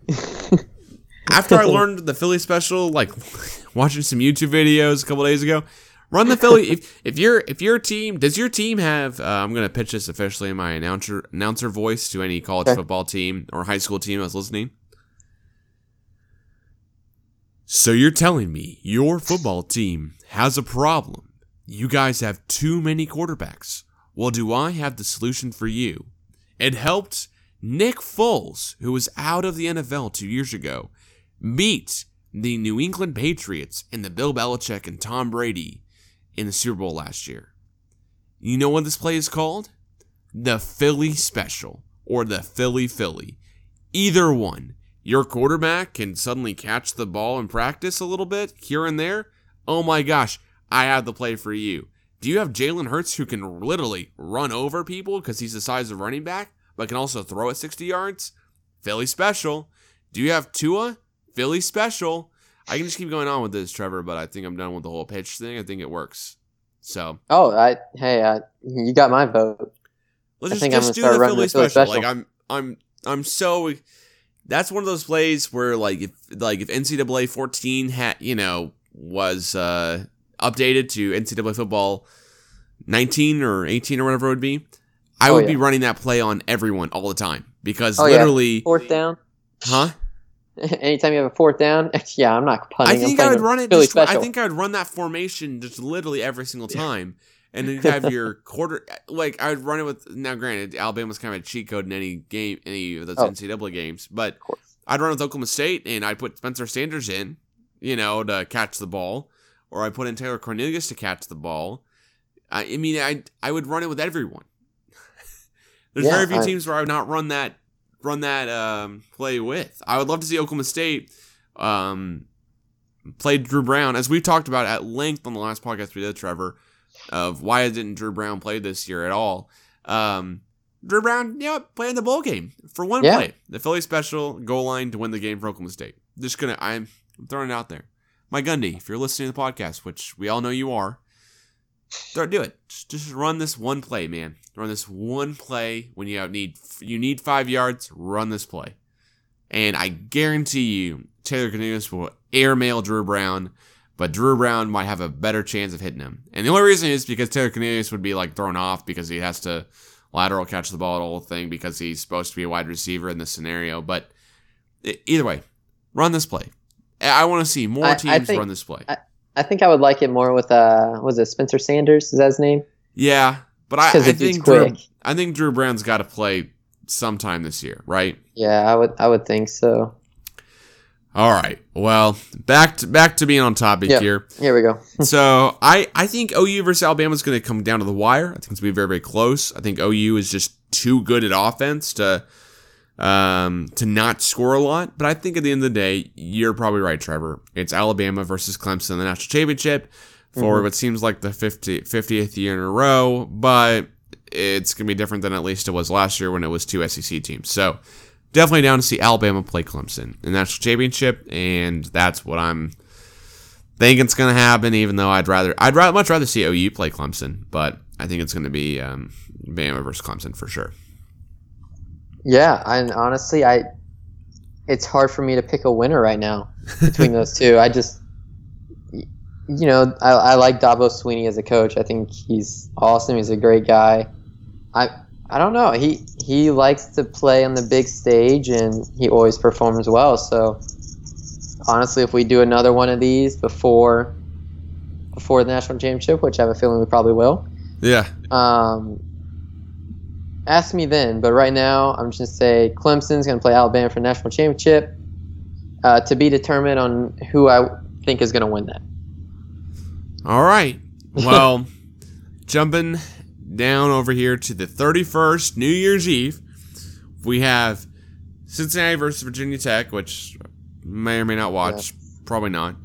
after I learned the Philly special, like watching some YouTube videos a couple days ago. Run the Philly. if if your if your team does your team have? Uh, I'm gonna pitch this officially in my announcer announcer voice to any college Okay. football team or high school team that's listening. So you're telling me your football team has a problem? You guys have too many quarterbacks. Well, do I have the solution for you? It helped Nick Foles, who was out of the NFL two years ago, beat the New England Patriots and the Bill Belichick and Tom Brady in the Super Bowl last year. You know what this play is called? The Philly Special or the Philly Philly. Either one. Your quarterback can suddenly catch the ball in practice a little bit here and there. Oh my gosh, I have the play for you. Do you have Jalen Hurts who can literally run over people because he's the size of running back, but can also throw at 60 yards? Philly special. Do you have Tua? Philly special. I can just keep going on with this, Trevor, but I think I'm done with the whole pitch thing. I think it works. So Oh, I hey, I, you got my vote. let's I just, I'm just do start the Philly Philly special. Like. I'm I'm I'm so that's one of those plays where like if like if NCAA 14 had you know was uh updated to NCAA football 19 or 18 or whatever it would be, I Oh, would yeah. be running that play on everyone all the time because Oh, yeah. literally, Fourth down. huh? Anytime you have a fourth down, yeah, I'm not punting. I think I would run it. Just, I think I would run that formation just literally every single time, and then you have your quarter. Like I would run it with. Now, granted, Alabama's kind of a cheat code in any game, any of those Oh. NCAA games, but I'd run with Oklahoma State, and I'd put Spencer Sanders in, you know, to catch the ball, or I put in Taylor Cornelius to catch the ball. I, I mean, I I would run it with everyone. There's Yeah, very few I- teams where I would not run that run that um, play with. I would love to see Oklahoma State um, played Drew Brown, as we've talked about at length on the last podcast we did, Trevor, of why didn't Drew Brown play this year at all. Um, Drew Brown, yeah, playing the bowl game for one Yeah. play, the Philly special goal line to win the game for Oklahoma State. Just gonna, I'm, I'm throwing it out there. Mike Gundy, if you're listening to the podcast, which we all know you are, start do it. Just, run this one play, man. Run this one play when you need you need five yards. Run this play. And I guarantee you, Taylor Cornelius will airmail Drew Brown, but Drew Brown might have a better chance of hitting him. And the only reason is because Taylor Cornelius would be like thrown off because he has to lateral catch the ball, at the whole thing, because he's supposed to be a wide receiver in this scenario. But either way, run this play. I want to see more I- I teams think- run this play. I think I would like it more with uh, was it Spencer Sanders? Is that his name? yeah, but I, I think Drew. I think Drew Brown's got to play sometime this year, right? Yeah, I would. I would think so. All right. Well, back to back to being on topic Yeah. here. Here we go. so I, I think OU versus Alabama is going to come down to the wire. I think it's going to be very very close. I think OU is just too good at offense to um to not score a lot. But I think at the end of the day, you're probably right, Trevor. It's Alabama versus Clemson in the national championship for what seems like the 50, 50th year in a row. But it's going to be different than at least it was last year when it was two SEC teams. So definitely down to see Alabama play Clemson in the national championship, and that's what I'm thinking it's going to happen. Even though I'd rather, I'd rather, much rather see OU play Clemson, but I think it's going to be um, Bama versus Clemson for sure. Yeah, and honestly, I it's hard for me to pick a winner right now between those two. I just, you know, I, I like Dabo Swinney as a coach. I think he's awesome. He's a great guy. I I don't know. He he likes to play on the big stage, and he always performs well. So honestly, if we do another one of these before before the national championship, which I have a feeling we probably will, Yeah, um, ask me then. But right now, I'm just gonna say Clemson's gonna play Alabama for the national championship. Uh, to be determined on who I think is gonna win that. All right. Well, jumping down over here to the 31st, New Year's Eve, we have Cincinnati versus Virginia Tech, which may or may not watch. Probably not.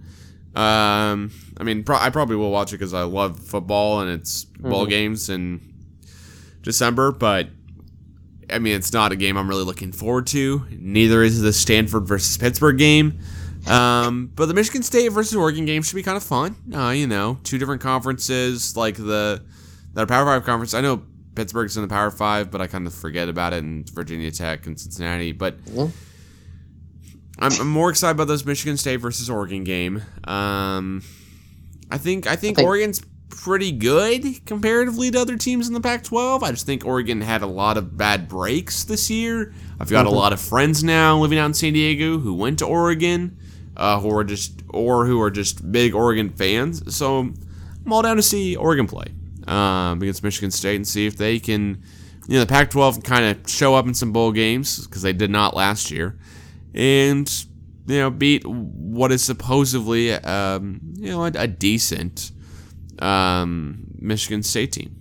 Um, I mean, pro- I probably will watch it because I love football and it's bowl Mhm. games in December, but I mean, it's not a game I'm really looking forward to. Neither is the Stanford versus Pittsburgh game. Um, but the Michigan State versus Oregon game should be kind of fun. Uh, you know, two different conferences, like the the Power Five conference. I know Pittsburgh's in the Power Five, but I kind of forget about it. And Virginia Tech and Cincinnati, but Yeah. I'm, I'm more excited about this Michigan State versus Oregon game. Um, I think I think think- Oregon's pretty good comparatively to other teams in the Pac-12. I just think Oregon had a lot of bad breaks this year. I've got a lot of friends now living out in San Diego who went to Oregon, uh, who are just or who are just big Oregon fans. So I'm all down to see Oregon play um, against Michigan State and see if they can, you know, the Pac-12 kind of show up in some bowl games because they did not last year, and you know beat what is supposedly um, you know a, a decent um, Michigan State team.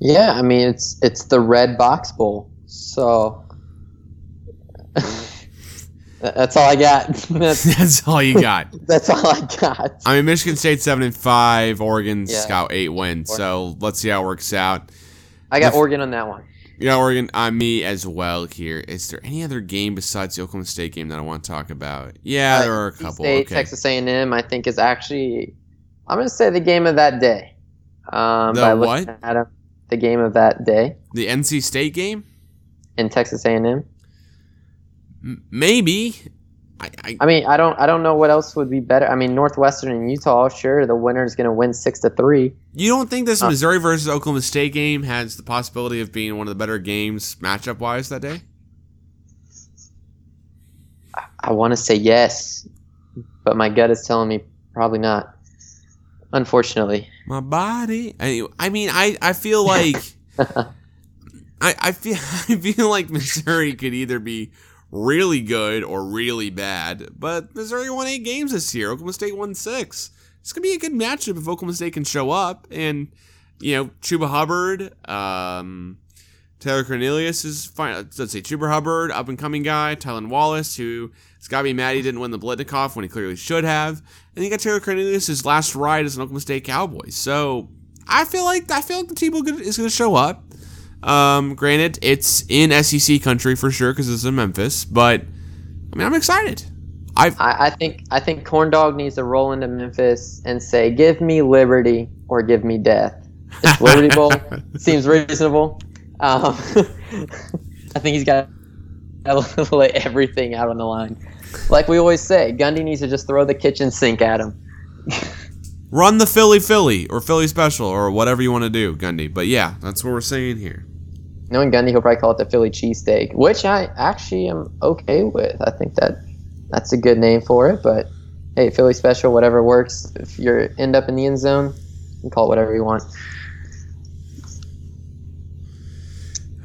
Yeah, I mean it's it's the Redbox Bowl, so that's all I got. that's, That's all you got. that's all I got. I mean, Michigan State seven and five, Oregon's Yeah. got eight wins. So let's see how it works out. I got If- Oregon on that one. You know, Oregon, on me as well here. Is there any other game besides the Oklahoma State game that I want to talk about? Yeah, there are a couple. State, okay. Texas A&M, I think is actually, I'm going to say the game of that day. Um, The what? At the game of that day The NC State game? in Texas A&M. M- maybe. I, I, I mean, I don't, I don't know what else would be better. I mean, Northwestern and Utah, sure, the winner is going to win six to three. you don't think this Uh. Missouri versus Oklahoma State game has the possibility of being one of the better games matchup wise that day? I want to say yes, but my gut is telling me probably not. Unfortunately, My body. I, I mean, I, I feel like I, I feel I feel like Missouri could either be really good or really bad. But Missouri won eight games this year. Oklahoma State won six. It's gonna be a good matchup if Oklahoma State can show up. And you know, Chuba Hubbard, um, Taylor Cornelius is fine. Let's say Chuba Hubbard, up and coming guy. Tylan Wallace, who Scotty be mad he didn't win the Biletnikoff when he clearly should have. And you got Taylor Cornelius, his last ride as an Oklahoma State Cowboy. So I feel like I feel like the team is going to show up. Um, granted, it's in SEC country for sure because it's in Memphis, but I mean, I'm excited. I've I, I think I think Corn Dog needs to roll into Memphis and say, "Give me liberty or give me death." It's Liberty Bowl seems reasonable. Um, I think he's got to lay everything out on the line. Like we always say, Gundy needs to just throw the kitchen sink at him. run the Philly Philly or Philly Special or whatever you want to do, Gundy. But yeah, that's what we're saying here. Knowing Gundy, he'll probably call it the Philly cheesesteak, which I actually am okay with. I think that that's a good name for it. But hey, Philly special, whatever works. If you end up in the end zone, you can call it whatever you want.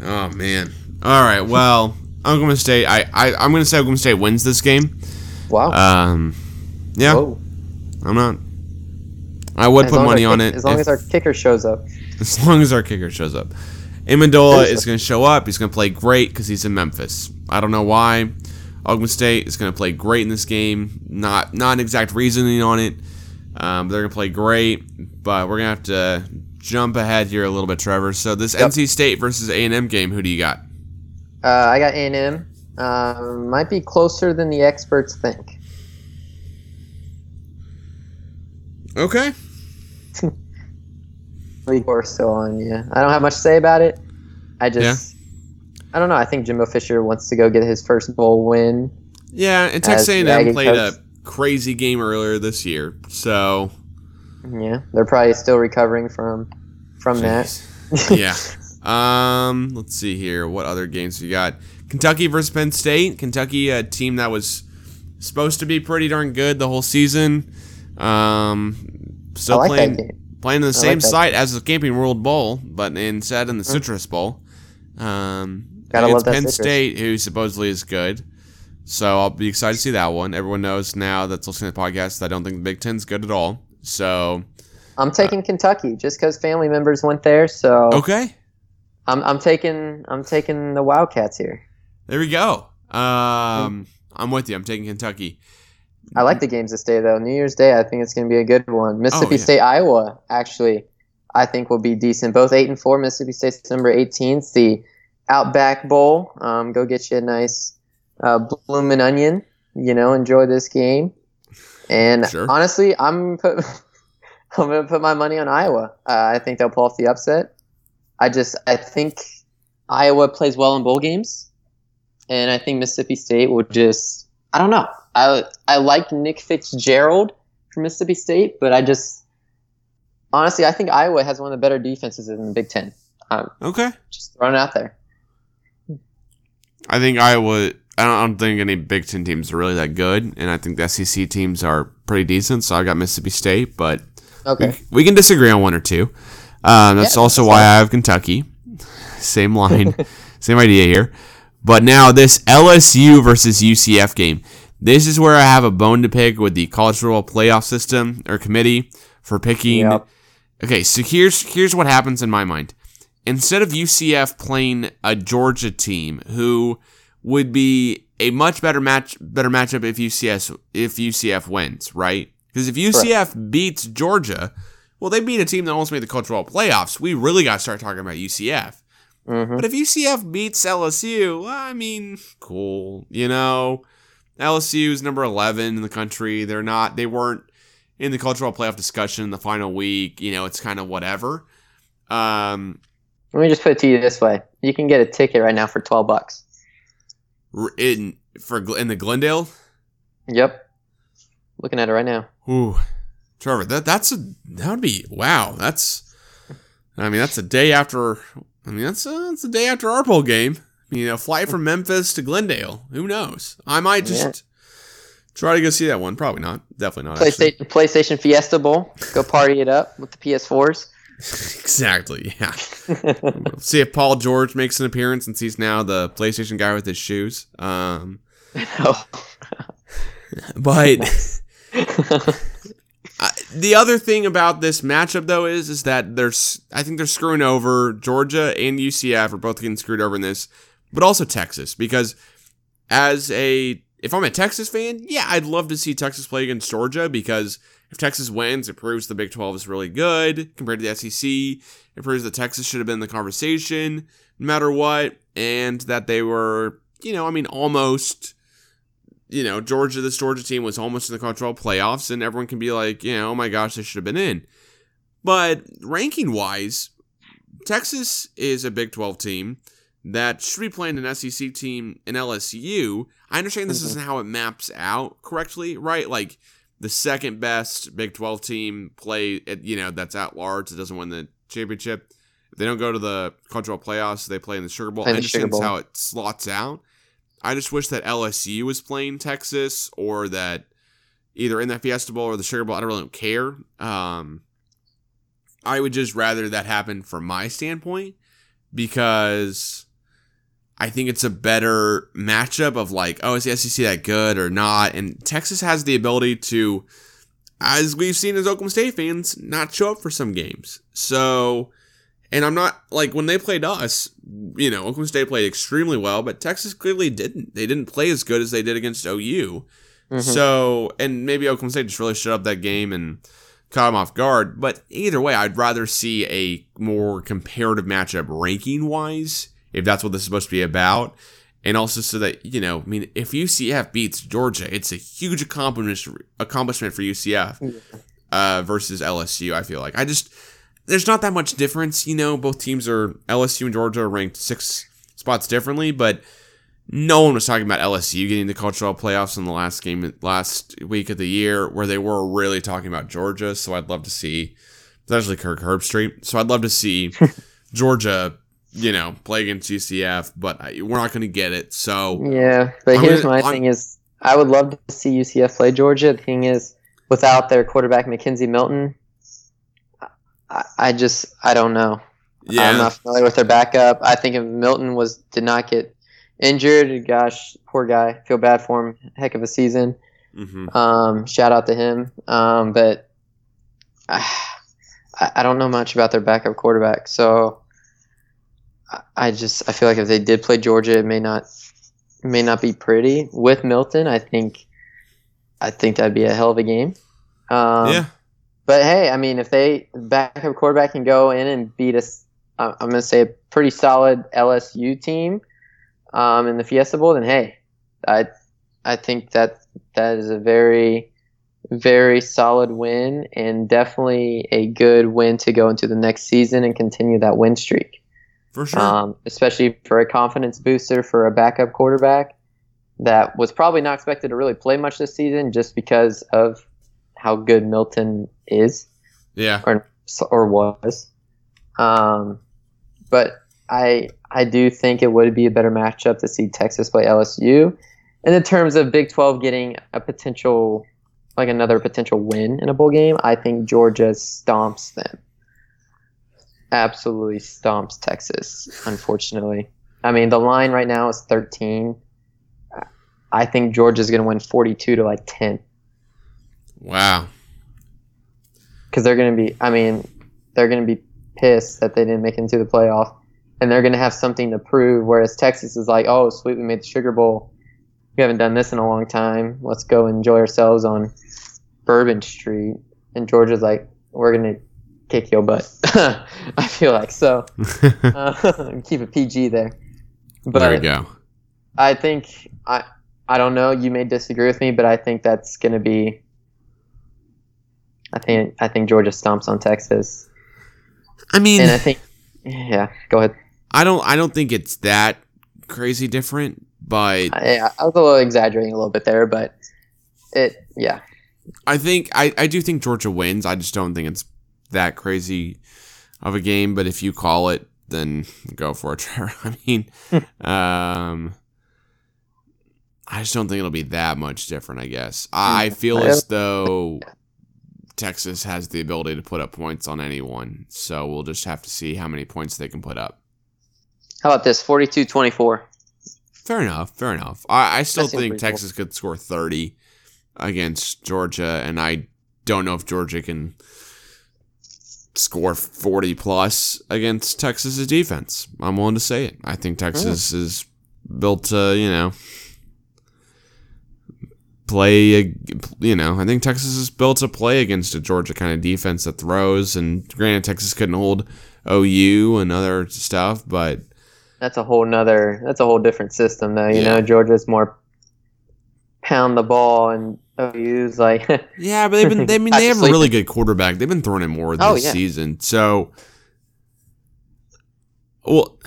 Oh man. All right. Well, Oklahoma State. I, I I'm going to say Oklahoma State wins this game. Wow. Um, yeah, Whoa. I'm not. I would As put money on it As long if- as our kicker shows up. as long as our kicker shows up. Ammendola is going to show up. He's going to play great because he's in Memphis. I don't know why. Oklahoma State is going to play great in this game. Not not an exact reasoning on it. Um, they're going to play great, but we're going to have to jump ahead here a little bit, Trevor. So this Yep. NC State versus A and M game, who do you got? Uh, I got A&M. Um, might be closer than the experts think. Okay. League or so on. Yeah, I don't have much to say about it. I just, I don't know. I think Jimbo Fisher wants to go get his first bowl win. Yeah, and Texas A&M played a crazy game earlier this year, so Yeah, they're probably still recovering from from that. yeah. Um, let's see here. What other games we got? Kentucky versus Penn State. Kentucky, a team that was supposed to be pretty darn good the whole season. Um, still like playing playing in the same like site as the Camping World Bowl, but instead in the Citrus Bowl. Um, Gotta against Penn citrus. State, who supposedly is good. So I'll be excited to see that one. Everyone knows now that's listening to the podcast that I don't think the Big Ten's good at all. So I'm taking Kentucky just because family members went there. So okay, I'm I'm taking I'm taking the Wildcats here. there we go. Um, I'm with you. I'm taking Kentucky. I like the games this day though. New Year's Day, I think it's going to be a good one. Mississippi yeah. State, Iowa, actually, I think will be decent. Both eight and four. Mississippi State's December 18th, the Outback Bowl. Um, go get you a nice uh, bloomin' onion. You know, enjoy this game. And Sure. honestly, I'm put, I'm going to put my money on Iowa. Uh, I think they'll pull off the upset. I just I think Iowa plays well in bowl games, and I think Mississippi State will just I don't know. I I like Nick Fitzgerald from Mississippi State, but I just honestly I think Iowa has one of the better defenses in the Big Ten. I'm Okay. just throwing it out there. I think Iowa. I don't, I don't think any Big Ten teams are really that good, and I think the SEC teams are pretty decent. So I got Mississippi State, but Okay. we, we can disagree on one or two. Um, that's Yeah, also why. I have Kentucky. Same line, same idea here. But now this LSU versus UCF game. This is where I have a bone to pick with the college football playoff system or committee for picking. Yep. Okay, so here's here's what happens in my mind. Instead of UCF playing a Georgia team who would be a much better match better matchup if UCS if UCF wins, right? Because if UCF beats Georgia, well, they beat a team that almost made the cultural playoffs. We really got to start talking about UCF. hmm But if UCF beats LSU, I mean, cool. You know, LSU is number 11 in the country. They're not, they weren't in the cultural playoff discussion in the final week. You know, it's kind of whatever. Um, Let me just put it to you this way: you can get a ticket right now for twelve bucks. in for in the Glendale. Yep. Looking at it right now. Ooh, Trevor, that that's a that would be wow. That's, I mean, that's a day after. I mean, that's a, that's a day after our bowl game. You know, flight from Memphis to Glendale. Who knows? I might just Yeah. try to go see that one. Probably not. Definitely not. PlayStation PlayStation Fiesta Bowl. Go party it up with the PS4s. Exactly. Yeah. see if Paul George makes an appearance since he's now the PlayStation guy with his shoes. Um, Oh. but The other thing about this matchup though is is that there's I think they're screwing over Georgia and UCF are both getting screwed over in this, but also Texas because as a if I'm a Texas fan, yeah, I'd love to see Texas play against Georgia because if Texas wins, it proves the Big 12 is really good compared to the SEC. It proves that Texas should have been in the conversation no matter what, and that they were, you know, I mean, almost you know, Georgia, this Georgia team was almost in the control playoffs, and everyone can be like, you know, oh my gosh, they should have been in. But ranking wise, Texas is a Big 12 team that should be playing an SEC team in LSU. I understand this isn't mm-hmm. how it maps out correctly, right? Like the second best Big 12 team play, at, you know, that's at large, that doesn't win the championship. If they don't go to the control playoffs, they play in the Sugar Bowl. I in the Sugar understand how it slots out. I just wish that LSU was playing Texas or that either in that Fiesta Bowl or the Sugar Bowl. I don't really care. Um, I would just rather that happen from my standpoint because I think it's a better matchup of like, oh, is the SEC that good or not? And Texas has the ability to, as we've seen as Oklahoma State fans, not show up for some games. So, and I'm not like when they played us, you know, Oklahoma State played extremely well, but Texas clearly didn't. They didn't play as good as they did against OU. Mhm. So, and maybe Oklahoma State just really shut up that game and caught them off guard. But either way, I'd rather see a more comparative matchup ranking wise, if that's what this is supposed to be about. And also so that, you know, I mean, if UCF beats Georgia, it's a huge accomplishment accomplishment for UCF uh, versus LSU, I feel like. I just, there's not that much difference. You know, both teams are, LSU and Georgia are ranked six spots differently, but no one was talking about LSU getting the cultural playoffs in the last game last week of the year, where they were really talking about Georgia. So I'd love to see, especially Kirk Herbstreit. So I'd love to see Georgia, you know, play against UCF, but I, we're not going to get it. So Yeah, but I'm here's gonna- my I'm- thing: is I would love to see UCF play Georgia. The thing is, without their quarterback McKenzie Milton, I, I just I don't know. yeah, I'm not familiar with their backup. I think if Milton was did not get injured, gosh, poor guy. Feel bad for him. Heck of a season. hmm Um, shout out to him. Um, but I, I don't know much about their backup quarterback, so I- I just I feel like if they did play Georgia, it may not may not be pretty. With Milton, I think I think that'd be a hell of a game. Um, yeah, but hey, I mean, if they backup quarterback can go in and beat us, I'm going to say a pretty solid LSU team um, in the Fiesta Bowl, then hey, I I think that that is a very very solid win and definitely a good win to go into the next season and continue that win streak. for sure. Um, especially for a confidence booster for a backup quarterback that was probably not expected to really play much this season just because of how good Milton is yeah, or or was. Um, but I I do think it would be a better matchup to see Texas play LSU. And in terms of Big 12 getting a potential like another potential win in a bowl game, I think Georgia stomps them. Absolutely stomps Texas, unfortunately. I mean, the line right now is 13. I think Georgia's going to win 42 to like 10. Wow. because they're going to be. I mean, they're going to be pissed that they didn't make it into the playoff, and they're going to have something to prove. Whereas Texas is like, oh, sweet, we made the Sugar Bowl. We haven't done this in a long time. Let's go enjoy ourselves on Bourbon Street. And Georgia's like, we're going to kick your butt. I feel like so. Uh, keep it PG there. But there you go. I think I I don't know. You may disagree with me, but I think that's going to be. I think I think Georgia stomps on Texas, I mean, and I think yeah. Go ahead. I don't I don't think it's that crazy different, but I, I was a little exaggerating a little bit there, but it yeah. I think I, I do think Georgia wins. I just don't think it's that crazy of a game. But if you call it, then go for it, Trevor. I mean, um, I just don't think it'll be that much different. I guess I feel as though Texas has the ability to put up points on anyone, so we'll just have to see how many points they can put up. How about this? 42-24. Fair enough. Fair enough. I, I still think. Texas could score 30 against Georgia, and I don't know if Georgia can score 40 plus against Texas's defense. I'm willing to say it. I think Texas is built to, you know, play, you know, I think Texas is built to play against a Georgia kind of defense that throws, and granted, Texas couldn't hold OU and other stuff, but That's a whole nother. That's a whole different system, though. You Yeah. know, Georgia's more pound the ball, and OU's like Yeah, but they've been. They, I mean, they have a really good quarterback. They've been throwing it more this Oh, yeah. season. So, well,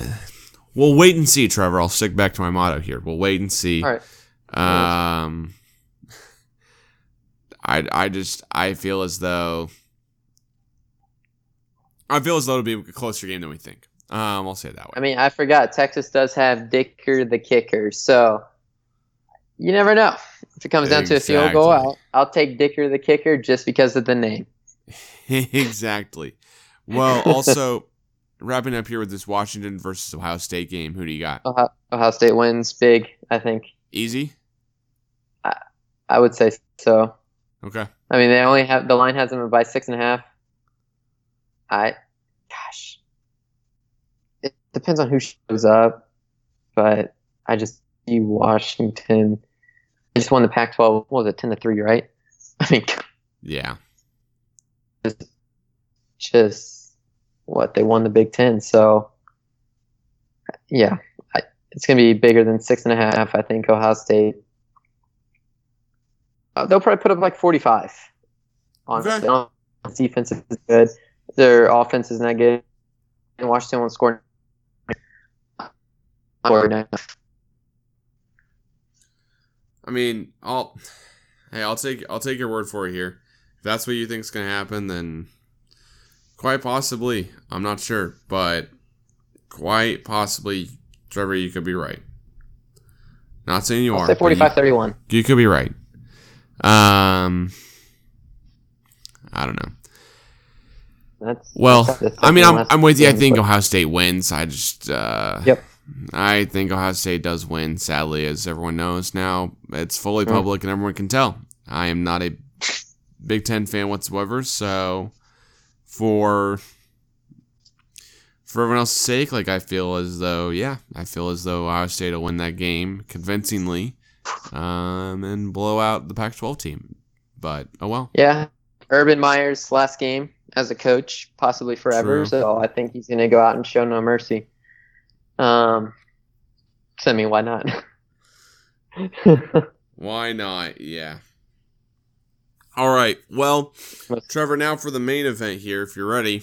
we'll wait and see, Trevor. I'll stick back to my motto here. We'll wait and see. all right. Um, I I just I feel as though I feel as though it'll be a closer game than we think. Um, I'll say it that way. I mean, I forgot Texas does have Dicker the kicker, so you never know. If it comes down to a field goal, I'll, I'll take Dicker the kicker just because of the name. exactly. Well, also wrapping up here with this Washington versus Ohio State game. Who do you got? Ohio, Ohio State wins big. I think Easy. I, I would say so. Okay. I mean, they only have the line has them by six and a half. I, gosh, it depends on who shows up, but I just see Washington. They just won the Pac-12. What was it, ten to three, right? I mean, Yeah. just what they won the Big Ten. So, yeah, I, it's going to be bigger than six and a half. I think Ohio State. Uh, they'll probably put up like forty-five. Honestly, Okay. defense is good. Their offense is not good. And Washington won't score. I mean, I'll hey, I'll take I'll take your word for it here. If that's what you think's gonna happen, then quite possibly. I'm not sure, but quite possibly, Trevor, you could be right. Not saying you I'll are. say but 45-31. You, could be right. Um, I don't know. That's Well, that's I mean, I'm, I'm with you. I think but- Ohio State wins. I just, uh, Yep. I think Ohio State does win. Sadly, as everyone knows now, it's fully Mm. public and everyone can tell. I am not a Big Ten fan whatsoever. So, for for everyone else's sake, like I feel as though, yeah, I feel as though Ohio State will win that game convincingly, um, and blow out the Pac-12 team. But oh well. Yeah, Urban Meyer's last game as a coach, possibly forever. True. So I think he's going to go out and show no mercy. Um, so I mean, why not? Why not? Yeah. All right. Well, Trevor, now for the main event here, if you're ready.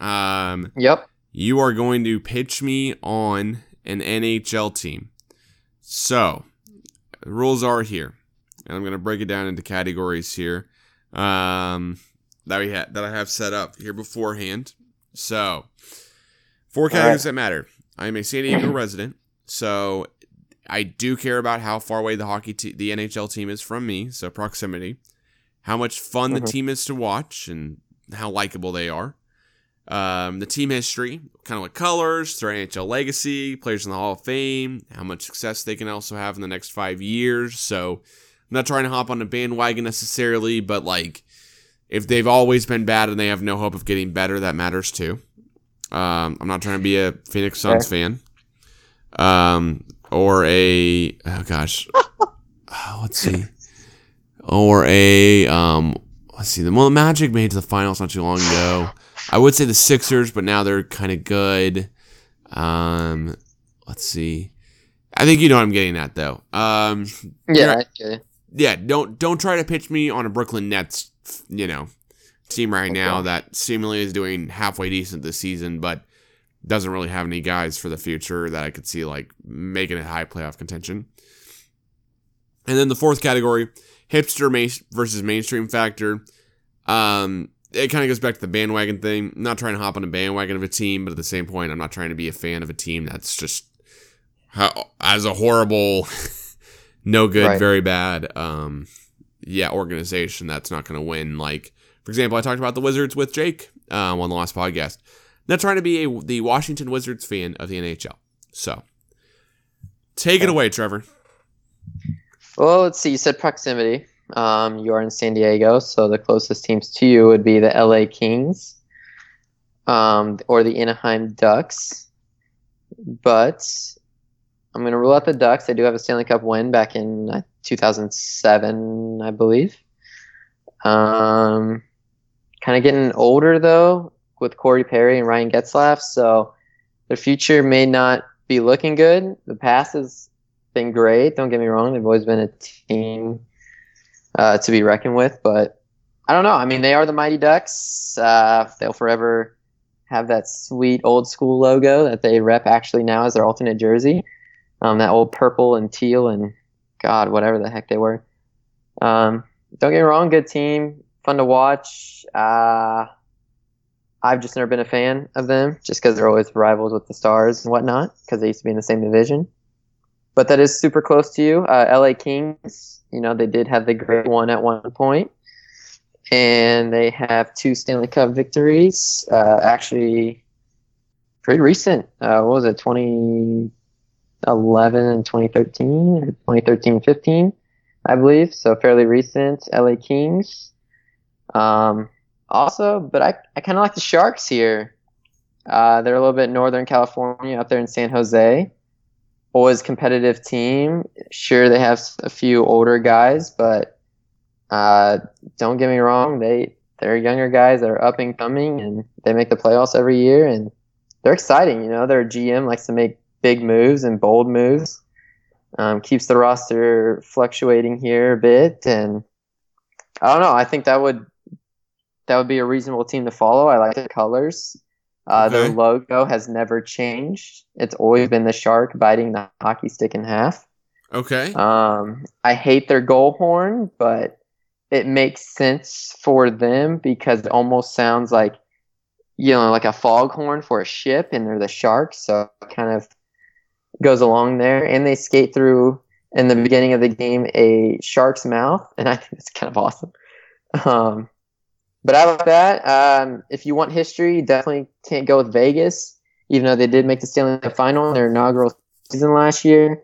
Um, yep. you are going to pitch me on an NHL team. So, the rules are here, and I'm going to break it down into categories here um, that we ha- that I have set up here beforehand. So, four categories that matter. I am a San Diego resident, so I do care about how far away the hockey te- the NHL team is from me, so proximity. How much fun the Mhm. team is to watch and how likable they are. Um, the team history, kind of like colors, their NHL legacy, players in the Hall of Fame, how much success they can also have in the next five years. So I'm not trying to hop on a bandwagon necessarily, but like if they've always been bad and they have no hope of getting better, that matters too. Um, I'm not trying to be a Phoenix Suns fan, um, or a oh gosh, oh, let's see, or a um, let's see. The well, the Magic made it to the finals not too long ago. I would say the Sixers, but now they're kind of good. Um, let's see. I think you know what I'm getting at, though. Um, Yeah, it. yeah, don't don't try to pitch me on a Brooklyn Nets, you know, team right now that seemingly is doing halfway decent this season, but doesn't really have any guys for the future that I could see like making a high playoff contention. And then the fourth category, hipster versus mainstream factor. Um, it kind of goes back to the bandwagon thing. I'm not trying to hop on a bandwagon of a team, but at the same point, I'm not trying to be a fan of a team that's just how, as a horrible, no good, Right. very bad, um, yeah, organization that's not going to win. Like, for example, I talked about the Wizards with Jake um, on the last podcast. Not trying to be a, the Washington Wizards fan of the NHL. So, take it away, Trevor. Well, let's see. You said proximity. Um, you are in San Diego, so the closest teams to you would be the LA Kings um, or the Anaheim Ducks. But I'm going to rule out the Ducks. They do have a Stanley Cup win back in uh, 2007, I believe. Um, kind of getting older, though, with Corey Perry and Ryan Getzlaf, so their future may not be looking good. The past has been great. Don't get me wrong; they've always been a team uh, to be reckoned with. But I don't know. I mean, they are the Mighty Ducks. Uh, they'll forever have that sweet old school logo that they rep actually now as their alternate jersey. Um, that old purple and teal and God, whatever the heck they were. Um, don't get me wrong, good team, fun to watch. Uh, I've just never been a fan of them, just because they're always rivals with the Stars and whatnot, because they used to be in the same division. But that is super close to you. Uh, LA Kings, you know, they did have the great one at one point, and they have two Stanley Cup victories. Uh, actually, pretty recent. Uh, what was it, 2011 and 2013, 2013 15, I believe. So fairly recent. LA Kings. Um, also, but I, I kind of like the Sharks here. Uh, they're a little bit Northern California up there in San Jose. Always competitive team. Sure, they have a few older guys, but uh, don't get me wrong. They they're younger guys that are up and coming, and they make the playoffs every year, and they're exciting. You know, their GM likes to make big moves and bold moves. Um, keeps the roster fluctuating here a bit, and I don't know. I think that would that would be a reasonable team to follow. I like the colors. Uh, Their logo has never changed. It's always been the shark biting the hockey stick in half. Okay. Um, I hate their goal horn, but it makes sense for them because it almost sounds like, you know, like a foghorn for a ship, and they're the sharks, so it kind of goes along there. And they skate through in the beginning of the game a shark's mouth, and I think it's kind of awesome. Um, but I like that. Um, if you want history, you definitely can't go with Vegas, even though they did make the Stanley Cup final in their inaugural season last year.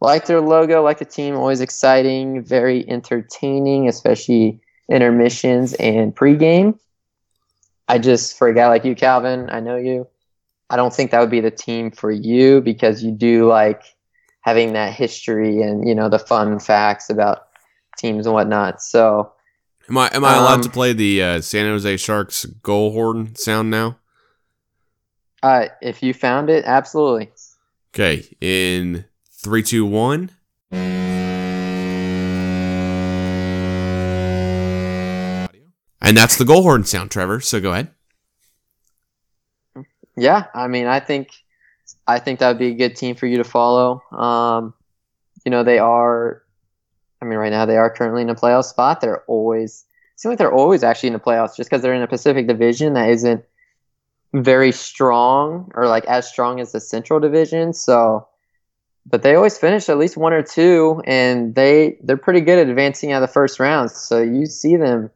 Like their logo, like the team, always exciting, very entertaining, especially intermissions and pregame. I just, for a guy like you, Calvin, I know you. I don't think that would be the team for you because you do like having that history and you know the fun facts about teams and whatnot. So Am I am I allowed Um, to play the uh, San Jose Sharks goal horn sound now? uh, if you found it, absolutely. Okay, in three, two, one. And that's the goal horn sound, Trevor. So go ahead. Yeah, I mean, I think, I think that would be a good team for you to follow. Um, you know, they are. I mean, right now they are currently in a playoff spot. They're always seem like they're always actually in the playoffs, just because they're in a Pacific Division that isn't very strong or like as strong as the Central Division. So, but they always finish at least one or two, and they they're pretty good at advancing out of the first rounds. So you see them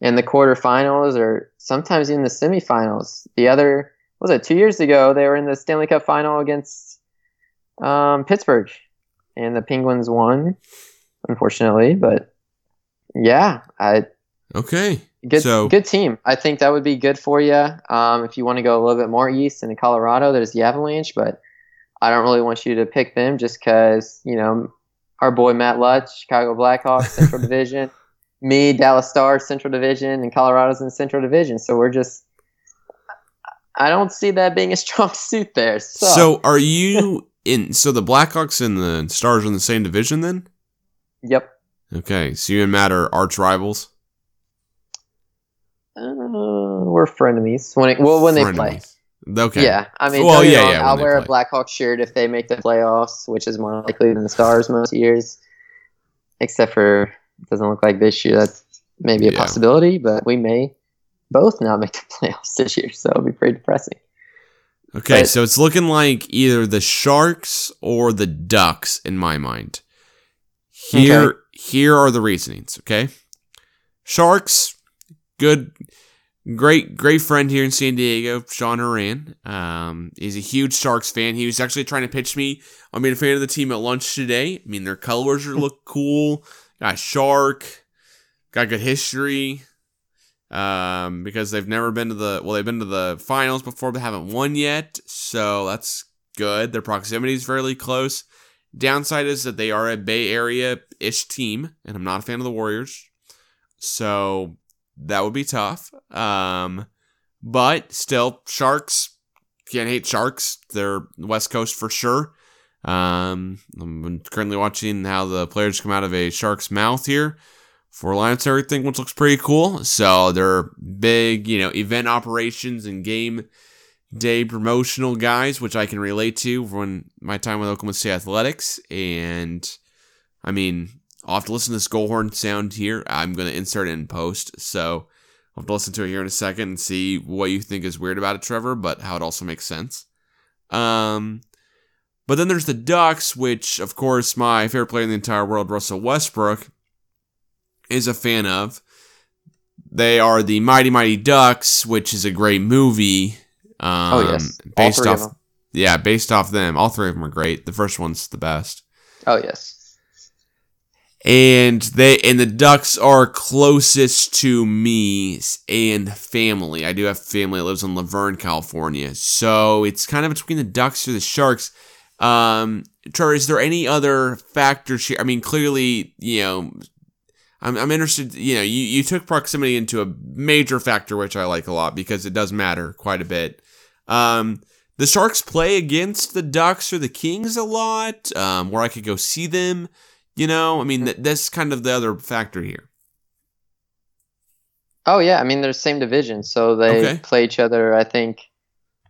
in the quarterfinals or sometimes in the semifinals. The other was it two years ago they were in the Stanley Cup final against um, Pittsburgh, and the Penguins won, unfortunately. But yeah, I Okay. Good, So- good team. I think that would be good for you. Um, if you want to go a little bit more east into Colorado, there's the Avalanche, but I don't really want you to pick them just because you know our boy Matt Lutz, Chicago Blackhawks, Central Division, me, Dallas Stars, Central Division, and Colorado's in the Central Division. So we're just. I don't see that being a strong suit there. So, So are you in? So the Blackhawks and the Stars are in the same division then? Yep. Okay, so you and Matt are arch rivals. Uh, we're frenemies when it, well when they play. Frenemies. Okay. Yeah, I mean, Well, don't get me yeah, wrong, yeah, I'll wear a play. Blackhawk shirt if they make the playoffs, which is more likely than the Stars most years. Except for it doesn't look like this year. That's maybe a Yeah. possibility, but we may both not make the playoffs this year, so it'll be pretty depressing. Okay, But- so it's looking like either the Sharks or the Ducks in my mind. Here, Okay. here are the reasonings. Okay, Sharks, good, great, great friend here in San Diego, Sean Horan. Um, he's a huge Sharks fan. He was actually trying to pitch me. I'm being a fan of the team at lunch today. I mean, their colors are look cool. Got a shark, got good history um, because they've never been to the well, they've been to the finals before, but haven't won yet. So that's good. Their proximity is fairly close. Downside is that they are a Bay Area ish team, and I'm not a fan of the Warriors, so that would be tough. Um, but still, Sharks can't hate Sharks. They're West Coast for sure. Um, I'm currently watching how the players come out of a shark's mouth here for Alliance everything, which looks pretty cool. So they're big, you know, event operations and game day promotional guys, which I can relate to from my time with Oklahoma State Athletics. And I mean, I'll have to listen to this goal horn sound here. I'm going to insert it in post. So I'll have to listen to it here in a second and see what you think is weird about it, Trevor, but how it also makes sense. Um, but then there's the Ducks, which, of course, my favorite player in the entire world, Russell Westbrook, is a fan of. They are the Mighty Mighty Ducks, which is a great movie. Um, Oh, yes. All based of off, them. yeah, based off them. All three of them are great. The first one's the best. Oh yes, and they and the ducks are closest to me and family i do have family that lives in laverne california so it's kind of between the ducks or the sharks um trevor is there any other factors here i mean clearly you know i'm, I'm interested you know you, you took proximity into a major factor which i like a lot because it does matter quite a bit um the sharks play against the ducks or the kings a lot um where i could go see them you know, I mean, th- that's kind of the other factor here. oh yeah. I mean, they're the same division, so they Okay. play each other. I think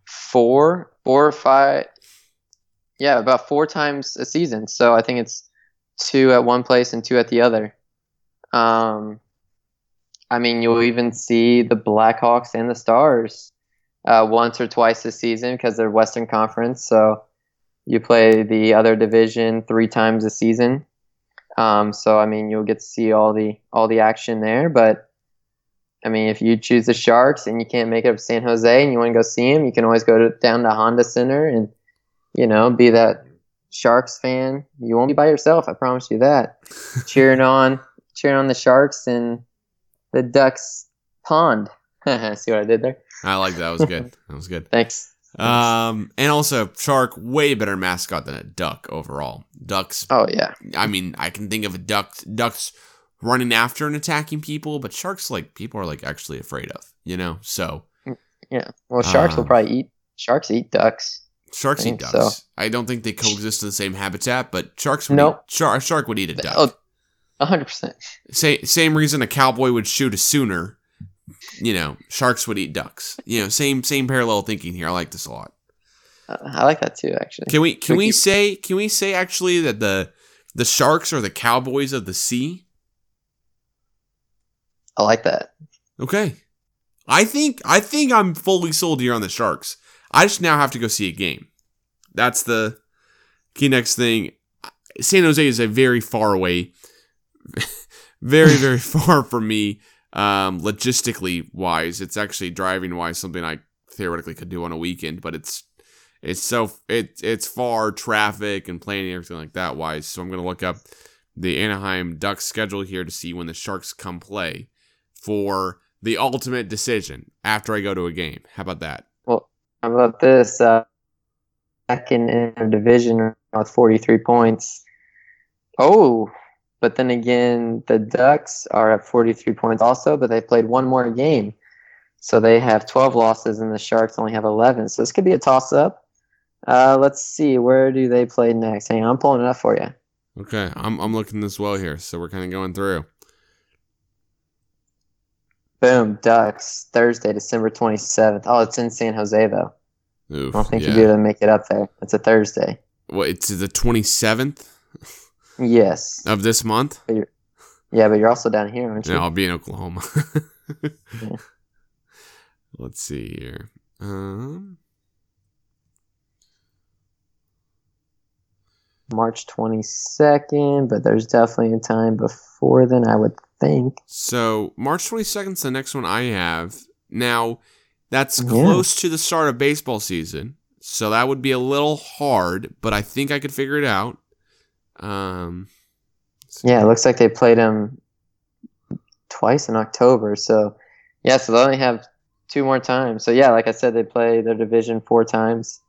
four, four or five. Yeah, about four times a season. So I think it's two at one place and two at the other. Um, I mean, you'll even see the Blackhawks and the Stars uh, once or twice this season because they're Western Conference. So you play the other division three times a season. Um, so I mean, you'll get to see all the all the action there. But I mean, if you choose the Sharks and you can't make it up to San Jose and you want to go see them, you can always go to, down to Honda Center and you know be that Sharks fan. You won't be by yourself. I promise you that. cheering on, cheering on the Sharks and the Ducks pond. see what I did there? I like that. That was good. That was good. Thanks. Um, and also shark, way better mascot than a duck overall. Ducks. Oh yeah. I mean, I can think of a duck. Ducks running after and attacking people, but sharks, like people are like actually afraid of. You know, so Yeah. Well, sharks will Um, probably eat. Sharks eat ducks. sharks eat ducks. so. I don't think they coexist in the same habitat, but sharks. Would Nope. eat, a shark would eat a duck. Oh, a hundred percent. Sa- same reason a cowboy would shoot a sooner. You know, sharks would eat ducks. You know, same same parallel thinking here. I like this a lot. Uh, I like that too, actually. Can we can We we say can we say actually that the the sharks are the cowboys of the sea? I like that. Okay. I think I think I'm fully sold here on the sharks. I just now have to go see a game. That's the key next thing. San Jose is a very far away, very very far from me. Um, logistically wise, it's actually driving wise something I theoretically could do on a weekend, but it's it's so it it's far traffic and planning everything like that wise. So I'm gonna look up the Anaheim Ducks schedule here to see when the Sharks come play for the ultimate decision after I go to a game. How about that? Well, how about this? Uh, second in the division with 43 points. Oh, but then again, the Ducks are at 43 points also, but they played one more game. So they have 12 losses, and the Sharks only have 11. So this could be a toss up. Uh, let's see. Where do they play next? Hang on, I'm pulling it up for you. Okay, I'm I'm looking this well here, so we're kind of going through. Boom, Ducks, Thursday, December 27th. Oh, it's in San Jose, though. Oof, I don't think yeah. you'd be able to make it up there. It's a Thursday. What? It's the 27th Yes. of this month. Yeah, but you're also down here, aren't you? No, I'll be in Oklahoma. Yeah. Let's see here. Um, March 22nd, but there's definitely a time before then, I would think. so March 22nd is the next one I have. Now, that's Yeah. close to the start of baseball season, so that would be a little hard, but I think I could figure it out. Um, let's. Yeah, it looks like they played them twice in October. So, yeah, so they only have two more times. So, yeah, like I said, they play their division four times.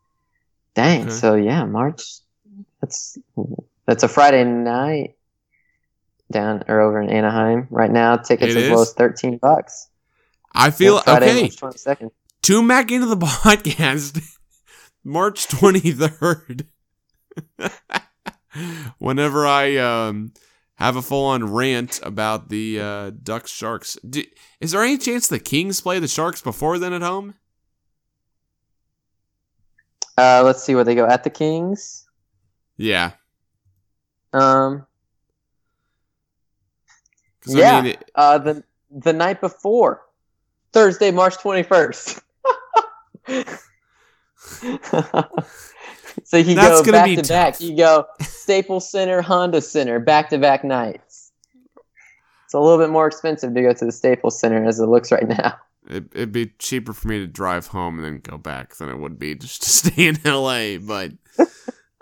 Dang. Okay. So, yeah, March. That's that's a Friday night down or over in Anaheim right now. Tickets It as low as thirteen bucks. I feel Yeah, Friday, okay. March 22nd. Tune back into the podcast March 23rd. Whenever I um, have a full on rant about the uh, Ducks Sharks. Do, is there any chance the Kings play the Sharks before then at home? Uh, let's see where they go at the Kings. Yeah. Um, Yeah. I mean, it- uh, the the night before, Thursday, March twenty first. so you That's go back to back. You go Staples Center, Honda Center, back to back nights. It's a little bit more expensive to go to the Staples Center as it looks right now. it, it'd be cheaper for me to drive home and then go back than it would be just to stay in LA, but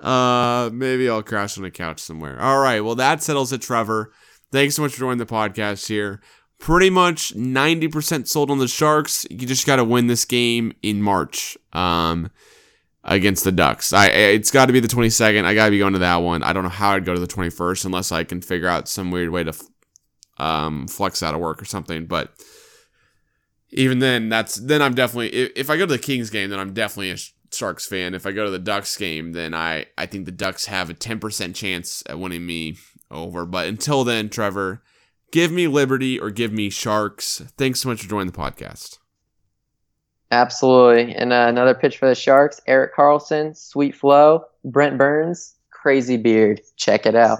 uh maybe I'll crash on a couch somewhere. All right, well that settles it, Trevor. Thanks so much for joining the podcast here. Pretty much 90% sold on the Sharks. You just got to win this game in March um against the Ducks. I it's got to be the 22nd. I got to be going to that one. I don't know how I'd go to the 21st unless I can figure out some weird way to um flex out of work or something, but even then, that's then I'm definitely if, if I go to the Kings game, then I'm definitely a Sharks fan. If I go to the Ducks game, then I I think the Ducks have a 10% chance at winning me over. But until then, Trevor, give me Liberty or give me Sharks. Thanks so much for joining the podcast. Absolutely. And uh, another pitch for the Sharks: Erik Karlsson, Sweet Flow, Brent Burns, Crazy Beard. Check it out.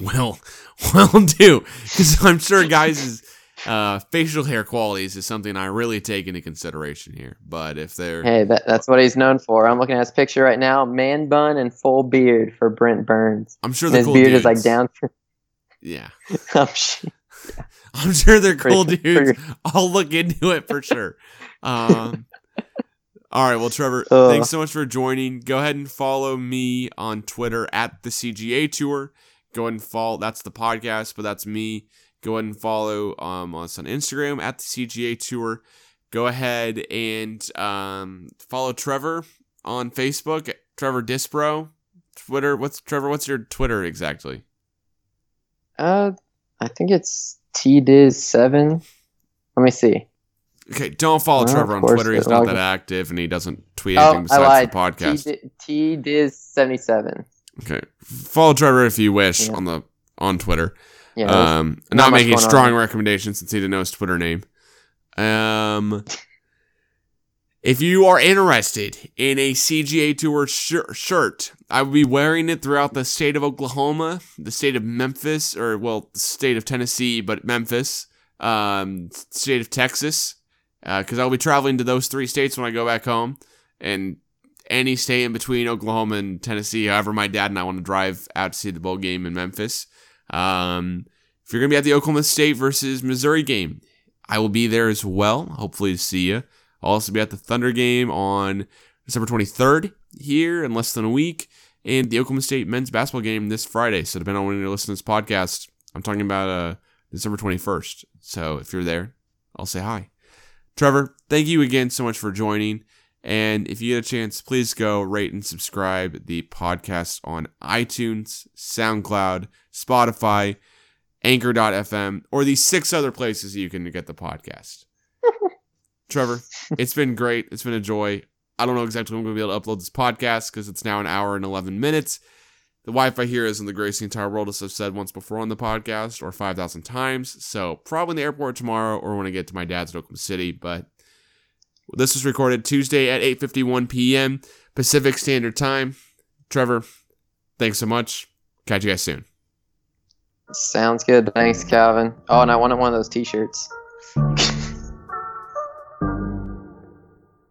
Well, well, do because I'm sure guys' uh, facial hair qualities is something I really take into consideration here. But if they're Hey, that, that's what he's known for. I'm looking at his picture right now. Man bun and full beard for Brent Burns. I'm sure And the his cool beard is like dudes. down. Yeah. I'm sure. I'm sure they're cool dudes. I'll look into it for sure. Um, all right, well, Trevor, Ugh. thanks so much for joining. Go ahead and follow me on Twitter at the CGA Tour. Go ahead and follow. That's the podcast, but that's me. Go ahead and follow um, us on Instagram at the CGA Tour. Go ahead and um, follow Trevor on Facebook, Trevor Disbrow. Twitter. What's Trevor? What's your Twitter exactly? Uh, I think it's TDiz7. Let me see. Okay, don't follow Well, Trevor on Twitter. He's not that active, and he doesn't tweet Oh, anything I besides the podcast. TDiz77. Okay, follow Trevor if you wish Yeah. on the on Twitter. Yeah. um, not not making going on. strong recommendation since he didn't know his Twitter name. Um, if you are interested in a CGA Tour shir- shirt, I will be wearing it throughout the state of Oklahoma, the state of Memphis, or well, the state of Tennessee, but Memphis, um, state of Texas, because I'll be traveling to those three states when I go back home, and any state in between Oklahoma and Tennessee. However, my dad and I want to drive out to see the bowl game in Memphis. Um, if you're gonna be at the Oklahoma State versus Missouri game, I will be there as well. Hopefully to see you. I'll also be at the Thunder game on December 23rd here in less than a week, and the Oklahoma State men's basketball game this Friday. So depending on when you're listening to this podcast, I'm talking about uh December 21st. So if you're there, I'll say hi. Trevor, thank you again so much for joining. And if you get a chance, please go rate and subscribe the podcast on iTunes, SoundCloud, Spotify, Anchor.fm, or the six other places you can get the podcast. Trevor, it's been great. It's been a joy. I don't know exactly when I'm going to be able to upload this podcast because it's now an hour and 11 minutes. The Wi Fi here isn't the greatest in the entire world, as I've said once before on the podcast or 5,000 times. So, probably in the airport tomorrow or when I get to my dad's in Oklahoma City. But this was recorded Tuesday at 8:51 p.m. Pacific Standard Time. Trevor, thanks so much. Catch you guys soon. Sounds good. Thanks, Calvin. Oh, and I wanted one of those T-shirts.